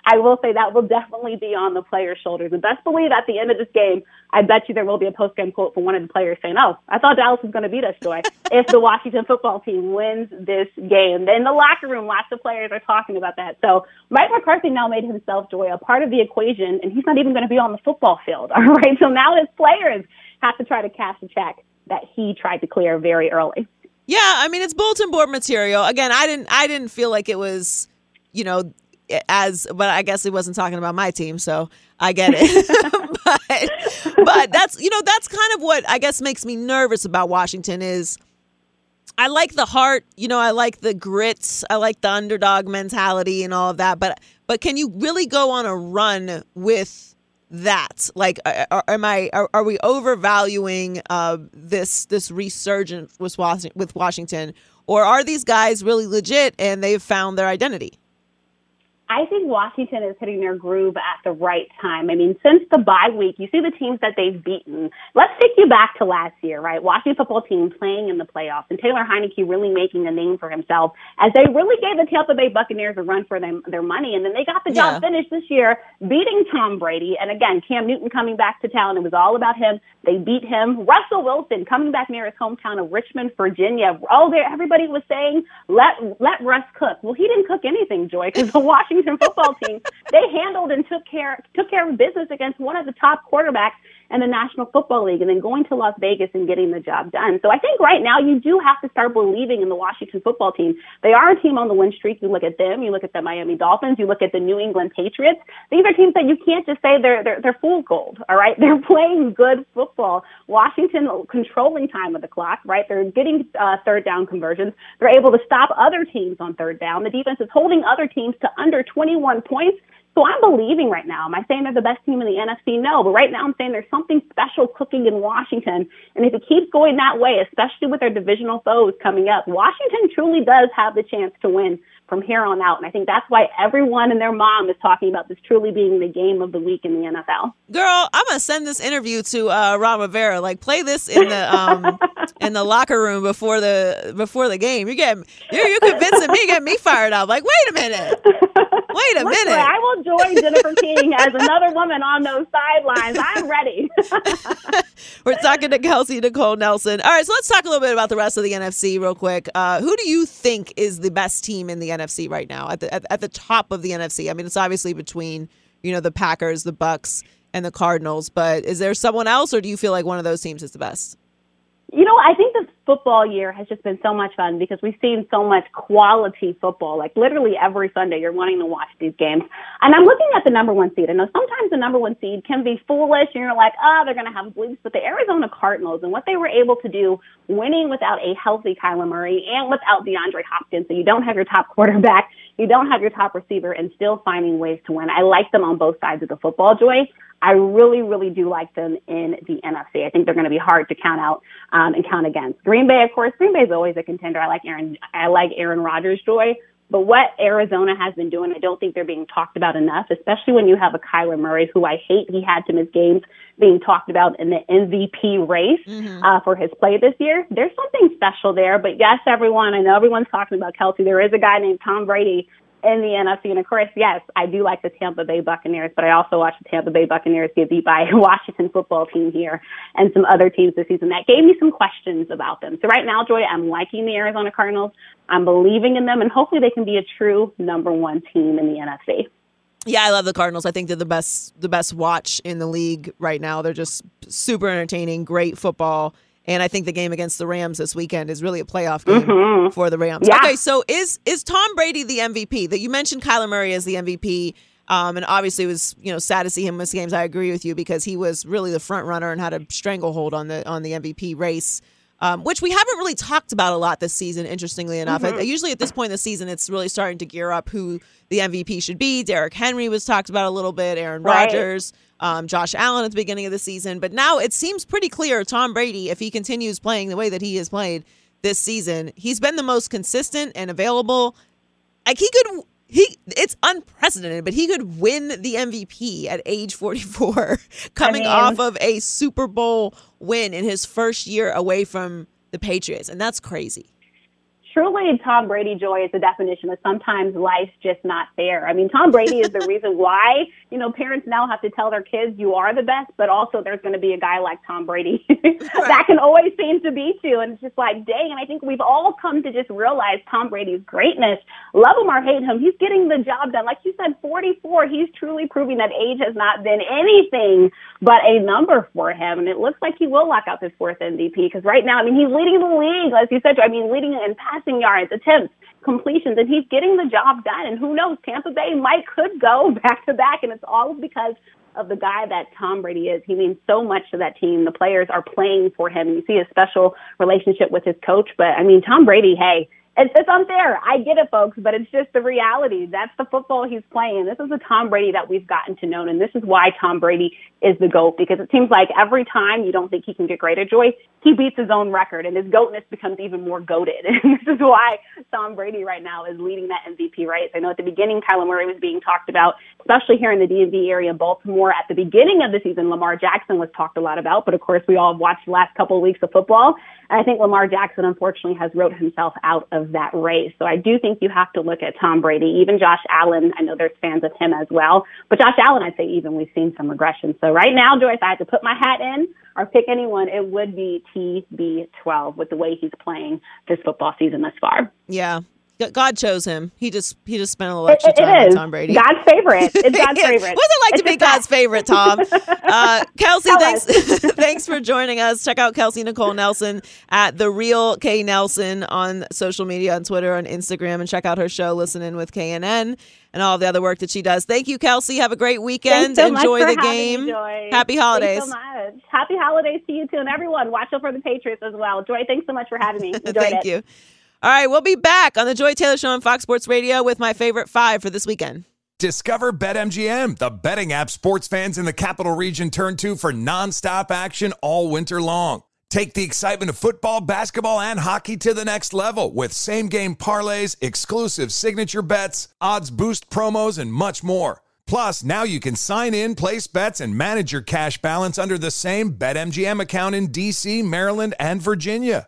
I will say that will definitely be on the players' shoulders. And best believe at the end of this game, I bet you there will be a post game quote from one of the players saying, Oh, I thought Dallas was going to beat us, Joy, if the Washington football team wins this game. In the locker room, lots of players are talking about that. So Mike McCarthy now made himself, Joy, a part of the equation, and he's not even going to be on the football field. All right. So now his players have to try to cash a check that he tried to clear very early. Yeah, I mean it's bulletin board material. Again, I didn't I didn't feel like it was, you know, as but I guess he wasn't talking about my team, so I get it. but but that's you know that's kind of what I guess makes me nervous about Washington is I like the heart, you know, I like the grits, I like the underdog mentality and all of that, but but can you really go on a run with that? Like, are, am I are, are we overvaluing uh, this this resurgence with with Washington, or are these guys really legit and they've found their identity? I think Washington is hitting their groove at the right time. I mean, since the bye week, you see the teams that they've beaten. Let's take you back to last year, right? Washington football team playing in the playoffs and Taylor Heinicke really making a name for himself as they really gave the Tampa Bay Buccaneers a run for them, their money. And then they got the job yeah. finished this year, beating Tom Brady. And again, Cam Newton coming back to town. It was all about him. They beat him. Russell Wilson coming back near his hometown of Richmond, Virginia. Oh, there, everybody was saying, let, let Russ cook. Well, he didn't cook anything, Joy, because the Washington Washington football team, they handled and took care took care of business against one of the top quarterbacks in the National Football League and then going to Las Vegas and getting the job done. So I think right now you do have to start believing in the Washington football team. They are a team on the win streak. You look at them, you look at the Miami Dolphins, you look at the New England Patriots. These are teams that you can't just say they're they're, they're full gold. All right, they're playing good football. Washington controlling time of the clock. Right, they're getting uh, third down conversions. They're able to stop other teams on third down. The defense is holding other teams to under 21 points. So I'm believing right now. Am I saying they're the best team in the NFC? No, but right now I'm saying there's something special cooking in Washington. And if it keeps going that way, especially with their divisional foes coming up, Washington truly does have the chance to win from here on out. And I think that's why everyone and their mom is talking about this truly being the game of the week in the NFL. Girl, I'm gonna send this interview to uh, Ron Rivera. Like, play this in the um, in the locker room before the before the game. You get you're, you're convincing me, get me fired up. Like, wait a minute. Wait a minute. I will join Jennifer King as another woman on those sidelines. I'm ready. We're talking to Kelsey Nicole Nelson. All right, so let's talk a little bit about the rest of the NFC real quick. Uh, who do you think is the best team in the NFC right now at the at, at the top of the NFC? I mean, it's obviously between you know the Packers, the Bucks, and the Cardinals, but is there someone else, or do you feel like one of those teams is the best? You know, I think the football year has just been so much fun because we've seen so much quality football. Like literally every Sunday, you're wanting to watch these games. And I'm looking at the number one seed. I know sometimes the number one seed can be foolish, and you're like, oh, they're going to have bleeps. But the Arizona Cardinals and what they were able to do, winning without a healthy Kyler Murray and without DeAndre Hopkins, so you don't have your top quarterback, you don't have your top receiver, and still finding ways to win. I like them on both sides of the football, Joy. I really, really do like them in the NFC. I think they're going to be hard to count out um, and count against. Green Bay, of course, Green Bay is always a contender. I like Aaron. I like Aaron Rodgers, Joy. But what Arizona has been doing, I don't think they're being talked about enough, especially when you have a Kyler Murray, who I hate he had to miss games, being talked about in the MVP race mm-hmm. uh, for his play this year. There's something special there. But yes, everyone, I know everyone's talking about Kelsey. There is a guy named Tom Brady in the NFC. And of course, yes, I do like the Tampa Bay Buccaneers, but I also watch the Tampa Bay Buccaneers get beat by Washington football team here and some other teams this season. That gave me some questions about them. So right now, Joy, I'm liking the Arizona Cardinals. I'm believing in them, and hopefully they can be a true number one team in the NFC. Yeah, I love the Cardinals. I think they're the best the best watch in the league right now. They're just super entertaining, great football. And I think the game against the Rams this weekend is really a playoff game mm-hmm. for the Rams. Yeah. Okay, so is is Tom Brady the MVP? That you mentioned Kyler Murray as the MVP. Um, and obviously it was you know sad to see him miss games. I agree with you because he was really the front runner and had a stranglehold on the on the MVP race, um, which we haven't really talked about a lot this season. Interestingly enough, mm-hmm. I, usually at this point in the season, it's really starting to gear up who the MVP should be. Derrick Henry was talked about a little bit. Aaron right. Rodgers um, Josh Allen at the beginning of the season. But now it seems pretty clear Tom Brady, if he continues playing the way that he has played this season, he's been the most consistent and available. Like he could he it's unprecedented, but he could win the MVP at age 44 coming I mean, off of a Super Bowl win in his first year away from the Patriots, and that's crazy truly Tom Brady joy is the definition of sometimes life's just not fair. I mean, Tom Brady is the reason why, you know, parents now have to tell their kids you are the best, but also there's going to be a guy like Tom Brady that can always seem to beat you. And it's just like, dang. And I think we've all come to just realize Tom Brady's greatness. Love him or hate him, he's getting the job done. Like you said, 44, he's truly proving that age has not been anything but a number for him. And it looks like he will lock up his fourth MVP because right now, I mean, he's leading the league, as you said, I mean, leading in passing passing yards, attempts, completions, and he's getting the job done. And who knows, Tampa Bay might could go back to back, and it's all because of the guy that Tom Brady is. He means so much to that team. The players are playing for him. You see a special relationship with his coach, but I mean, Tom Brady, hey, it's, it's unfair. I get it, folks, but it's just the reality. That's the football he's playing. This is the Tom Brady that we've gotten to know, and this is why Tom Brady is the GOAT, because it seems like every time you don't think he can get greater joy, he beats his own record, and his GOATness becomes even more goated. And this is why Tom Brady right now is leading that MVP race. I know at the beginning, Kyler Murray was being talked about, especially here in the DMV area, Baltimore. At the beginning of the season, Lamar Jackson was talked a lot about, but of course, we all have watched the last couple of weeks of football, and I think Lamar Jackson, unfortunately, has wrote himself out of that race. So I do think you have to look at Tom Brady, even Josh Allen. I know there's fans of him as well, but Josh Allen, I'd say even we've seen some regression. So right now, Joyce, I had to put my hat in or pick anyone, it would be TB12 with the way he's playing this football season thus far. Yeah, God chose him. He just he just spent a little extra time with Tom Brady. God's favorite. It's God's favorite. What's it like it's to be God's favorite, Tom? Uh, Kelsey, thanks thanks for joining us. Check out Kelsey Nicole Nelson at the Real K Nelson on social media, on Twitter, on Instagram, and check out her show Listening with KNN and all the other work that she does. Thank you, Kelsey. Have a great weekend. So Enjoy the game. Happy holidays. So much. Happy holidays to you too, and everyone. Watch out for the Patriots as well. Joy, thanks so much for having me. Enjoyed Thank it. you. All right, we'll be back on the Joy Taylor Show on Fox Sports Radio with my favorite five for this weekend. Discover BetMGM, the betting app sports fans in the capital region turn to for nonstop action all winter long. Take the excitement of football, basketball, and hockey to the next level with same game parlays, exclusive signature bets, odds boost promos, and much more. Plus, now you can sign in, place bets, and manage your cash balance under the same BetMGM account in DC, Maryland, and Virginia.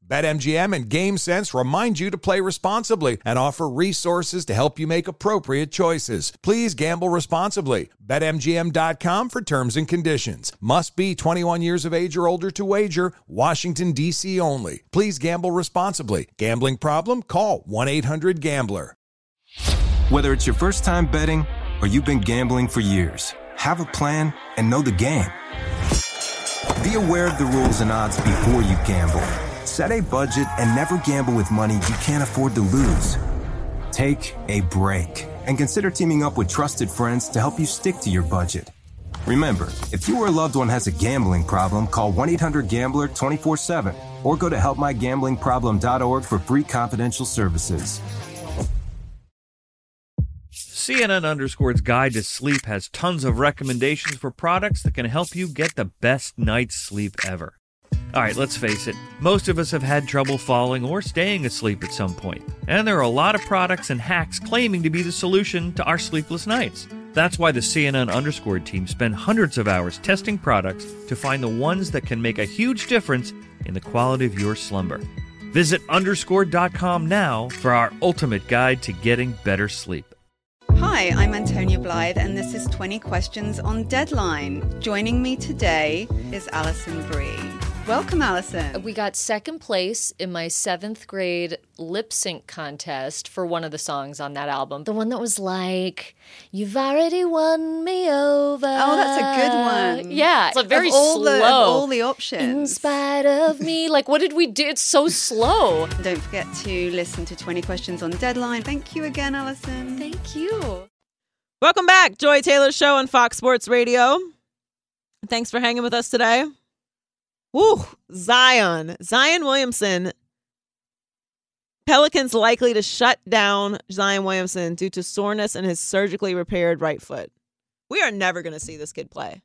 BetMGM and GameSense remind you to play responsibly and offer resources to help you make appropriate choices. Please gamble responsibly. BetMGM.com for terms and conditions. Must be 21 years of age or older to wager. Washington, D.C. only. Please gamble responsibly. Gambling problem? Call 1 800 Gambler. Whether it's your first time betting or you've been gambling for years, have a plan and know the game. Be aware of the rules and odds before you gamble. Set a budget and never gamble with money you can't afford to lose. Take a break and consider teaming up with trusted friends to help you stick to your budget. Remember, if you or a loved one has a gambling problem, call 1 800 Gambler 24 7 or go to helpmygamblingproblem.org for free confidential services. CNN Underscore's Guide to Sleep has tons of recommendations for products that can help you get the best night's sleep ever. All right, let's face it, most of us have had trouble falling or staying asleep at some point, and there are a lot of products and hacks claiming to be the solution to our sleepless nights. That's why the CNN Underscored team spend hundreds of hours testing products to find the ones that can make a huge difference in the quality of your slumber. Visit underscored.com now for our ultimate guide to getting better sleep. Hi, I'm Antonia Blyth, and this is 20 Questions on Deadline. Joining me today is Alison Brie. Welcome, Alison. We got second place in my seventh grade lip sync contest for one of the songs on that album. The one that was like, You've already won me over. Oh, that's a good one. Yeah. It's a very of all slow. The, of all the options. In spite of me. Like, what did we do? It's so slow. Don't forget to listen to 20 Questions on Deadline. Thank you again, Alison. Thank you. Welcome back, Joy Taylor Show on Fox Sports Radio. Thanks for hanging with us today. Woo, Zion. Zion Williamson. Pelicans likely to shut down Zion Williamson due to soreness in his surgically repaired right foot. We are never going to see this kid play.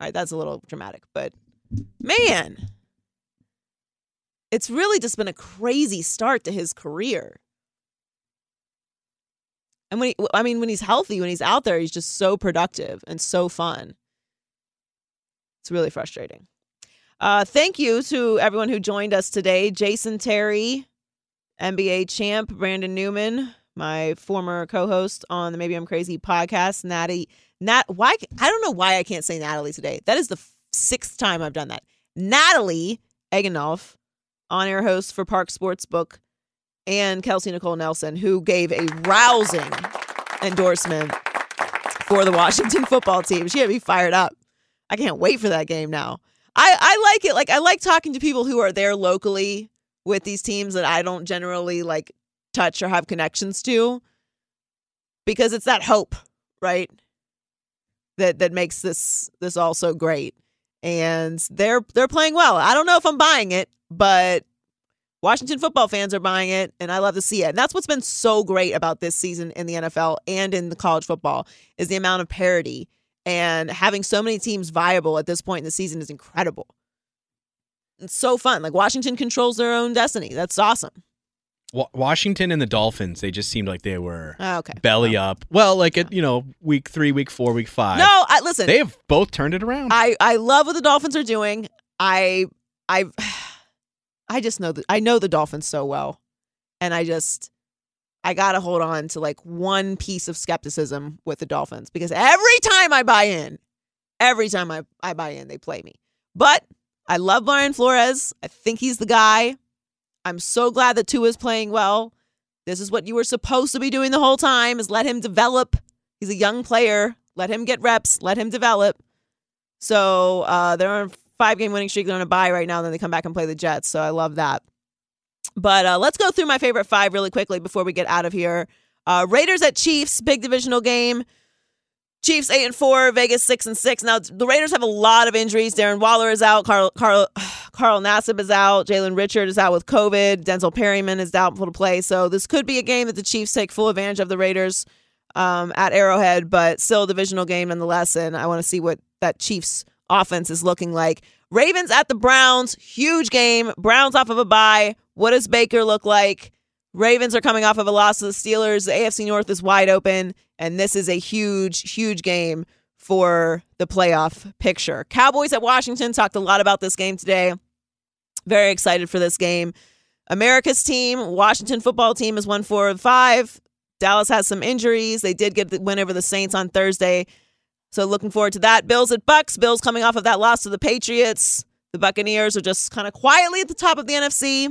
All right, that's a little dramatic, but man, it's really just been a crazy start to his career. And when he, I mean, when he's healthy, when he's out there, he's just so productive and so fun. It's really frustrating. Uh, thank you to everyone who joined us today. Jason Terry, NBA champ, Brandon Newman, my former co-host on the Maybe I'm Crazy podcast, Natty. Nat, why? I don't know why I can't say Natalie today. That is the sixth time I've done that. Natalie Egenolf, on-air host for Parx Sportsbook, and Kelsey Nicole Nelson, who gave a rousing endorsement for the Washington football team. She had me fired up. I can't wait for that game now. I, I like it. Like I like talking to people who are there locally with these teams that I don't generally like touch or have connections to because it's that hope, right? That that makes this this all so great. And they're they're playing well. I don't know if I'm buying it, but Washington football fans are buying it, and I love to see it. And that's what's been so great about this season in the NFL and in the college football is the amount of parity and having so many teams viable at this point in the season is incredible. It's so fun. Like Washington controls their own destiny. That's awesome. Washington and the Dolphins, they just seemed like they were oh, okay. belly oh. up. Well, like at you know week three, week four, week five. No, I listen. They have both turned it around. I I love what the Dolphins are doing. I I I just know that I know the Dolphins so well, and I just I got to hold on to like one piece of skepticism with the Dolphins because every time I buy in, every time I, I buy in, they play me. But I love Brian Flores. I think he's the guy. I'm so glad that Tua is playing well. This is what you were supposed to be doing the whole time is let him develop. He's a young player. Let him get reps. Let him develop. So uh, they're on a five game winning streak. They're on a bye right now. Then they come back and play the Jets. So I love that. But uh, let's go through my favorite five really quickly before we get out of here. Uh, Raiders at Chiefs, big divisional game. Chiefs eight and four, Vegas six and six. Now the Raiders have a lot of injuries. Darren Waller is out. Carl Carl Carl Nassib is out. Jalen Richard is out with COVID. Denzel Perryman is doubtful to play. So this could be a game that the Chiefs take full advantage of the Raiders um, at Arrowhead, but still a divisional game nonetheless. And I want to see what that Chiefs offense is looking like. Ravens at the Browns, huge game. Browns off of a bye. What does Baker look like? Ravens are coming off of a loss to the Steelers. The AFC North is wide open, and this is a huge, huge game for the playoff picture. Cowboys at Washington talked a lot about this game today. Very excited for this game. America's team, Washington football team, is five. Dallas has some injuries. They did get the win over the Saints on Thursday. So looking forward to that. Bills at Bucks. Bills coming off of that loss to the Patriots. The Buccaneers are just kind of quietly at the top of the NFC.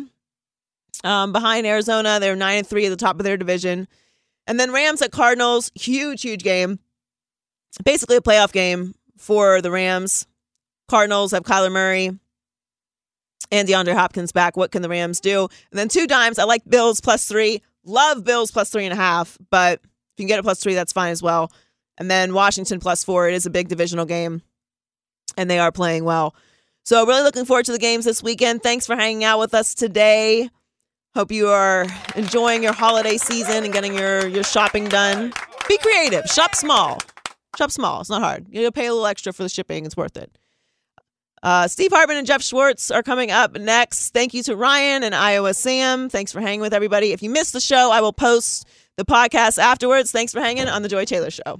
Um, behind Arizona, they're nine and three at the top of their division. And then Rams at Cardinals, huge, huge game. Basically a playoff game for the Rams. Cardinals have Kyler Murray and DeAndre Hopkins back. What can the Rams do? And then two dimes. I like Bills plus three. Love Bills plus three and a half, but if you can get a plus three, that's fine as well. And then Washington plus four. It is a big divisional game, and they are playing well. So, really looking forward to the games this weekend. Thanks for hanging out with us today. Hope you are enjoying your holiday season and getting your, your shopping done. Be creative. Shop small. Shop small. It's not hard. You'll pay a little extra for the shipping. It's worth it. Uh, Steve Hartman and Jeff Schwartz are coming up next. Thank you to Ryan and Iowa Sam. Thanks for hanging with everybody. If you missed the show, I will post the podcast afterwards. Thanks for hanging on The Joy Taylor Show.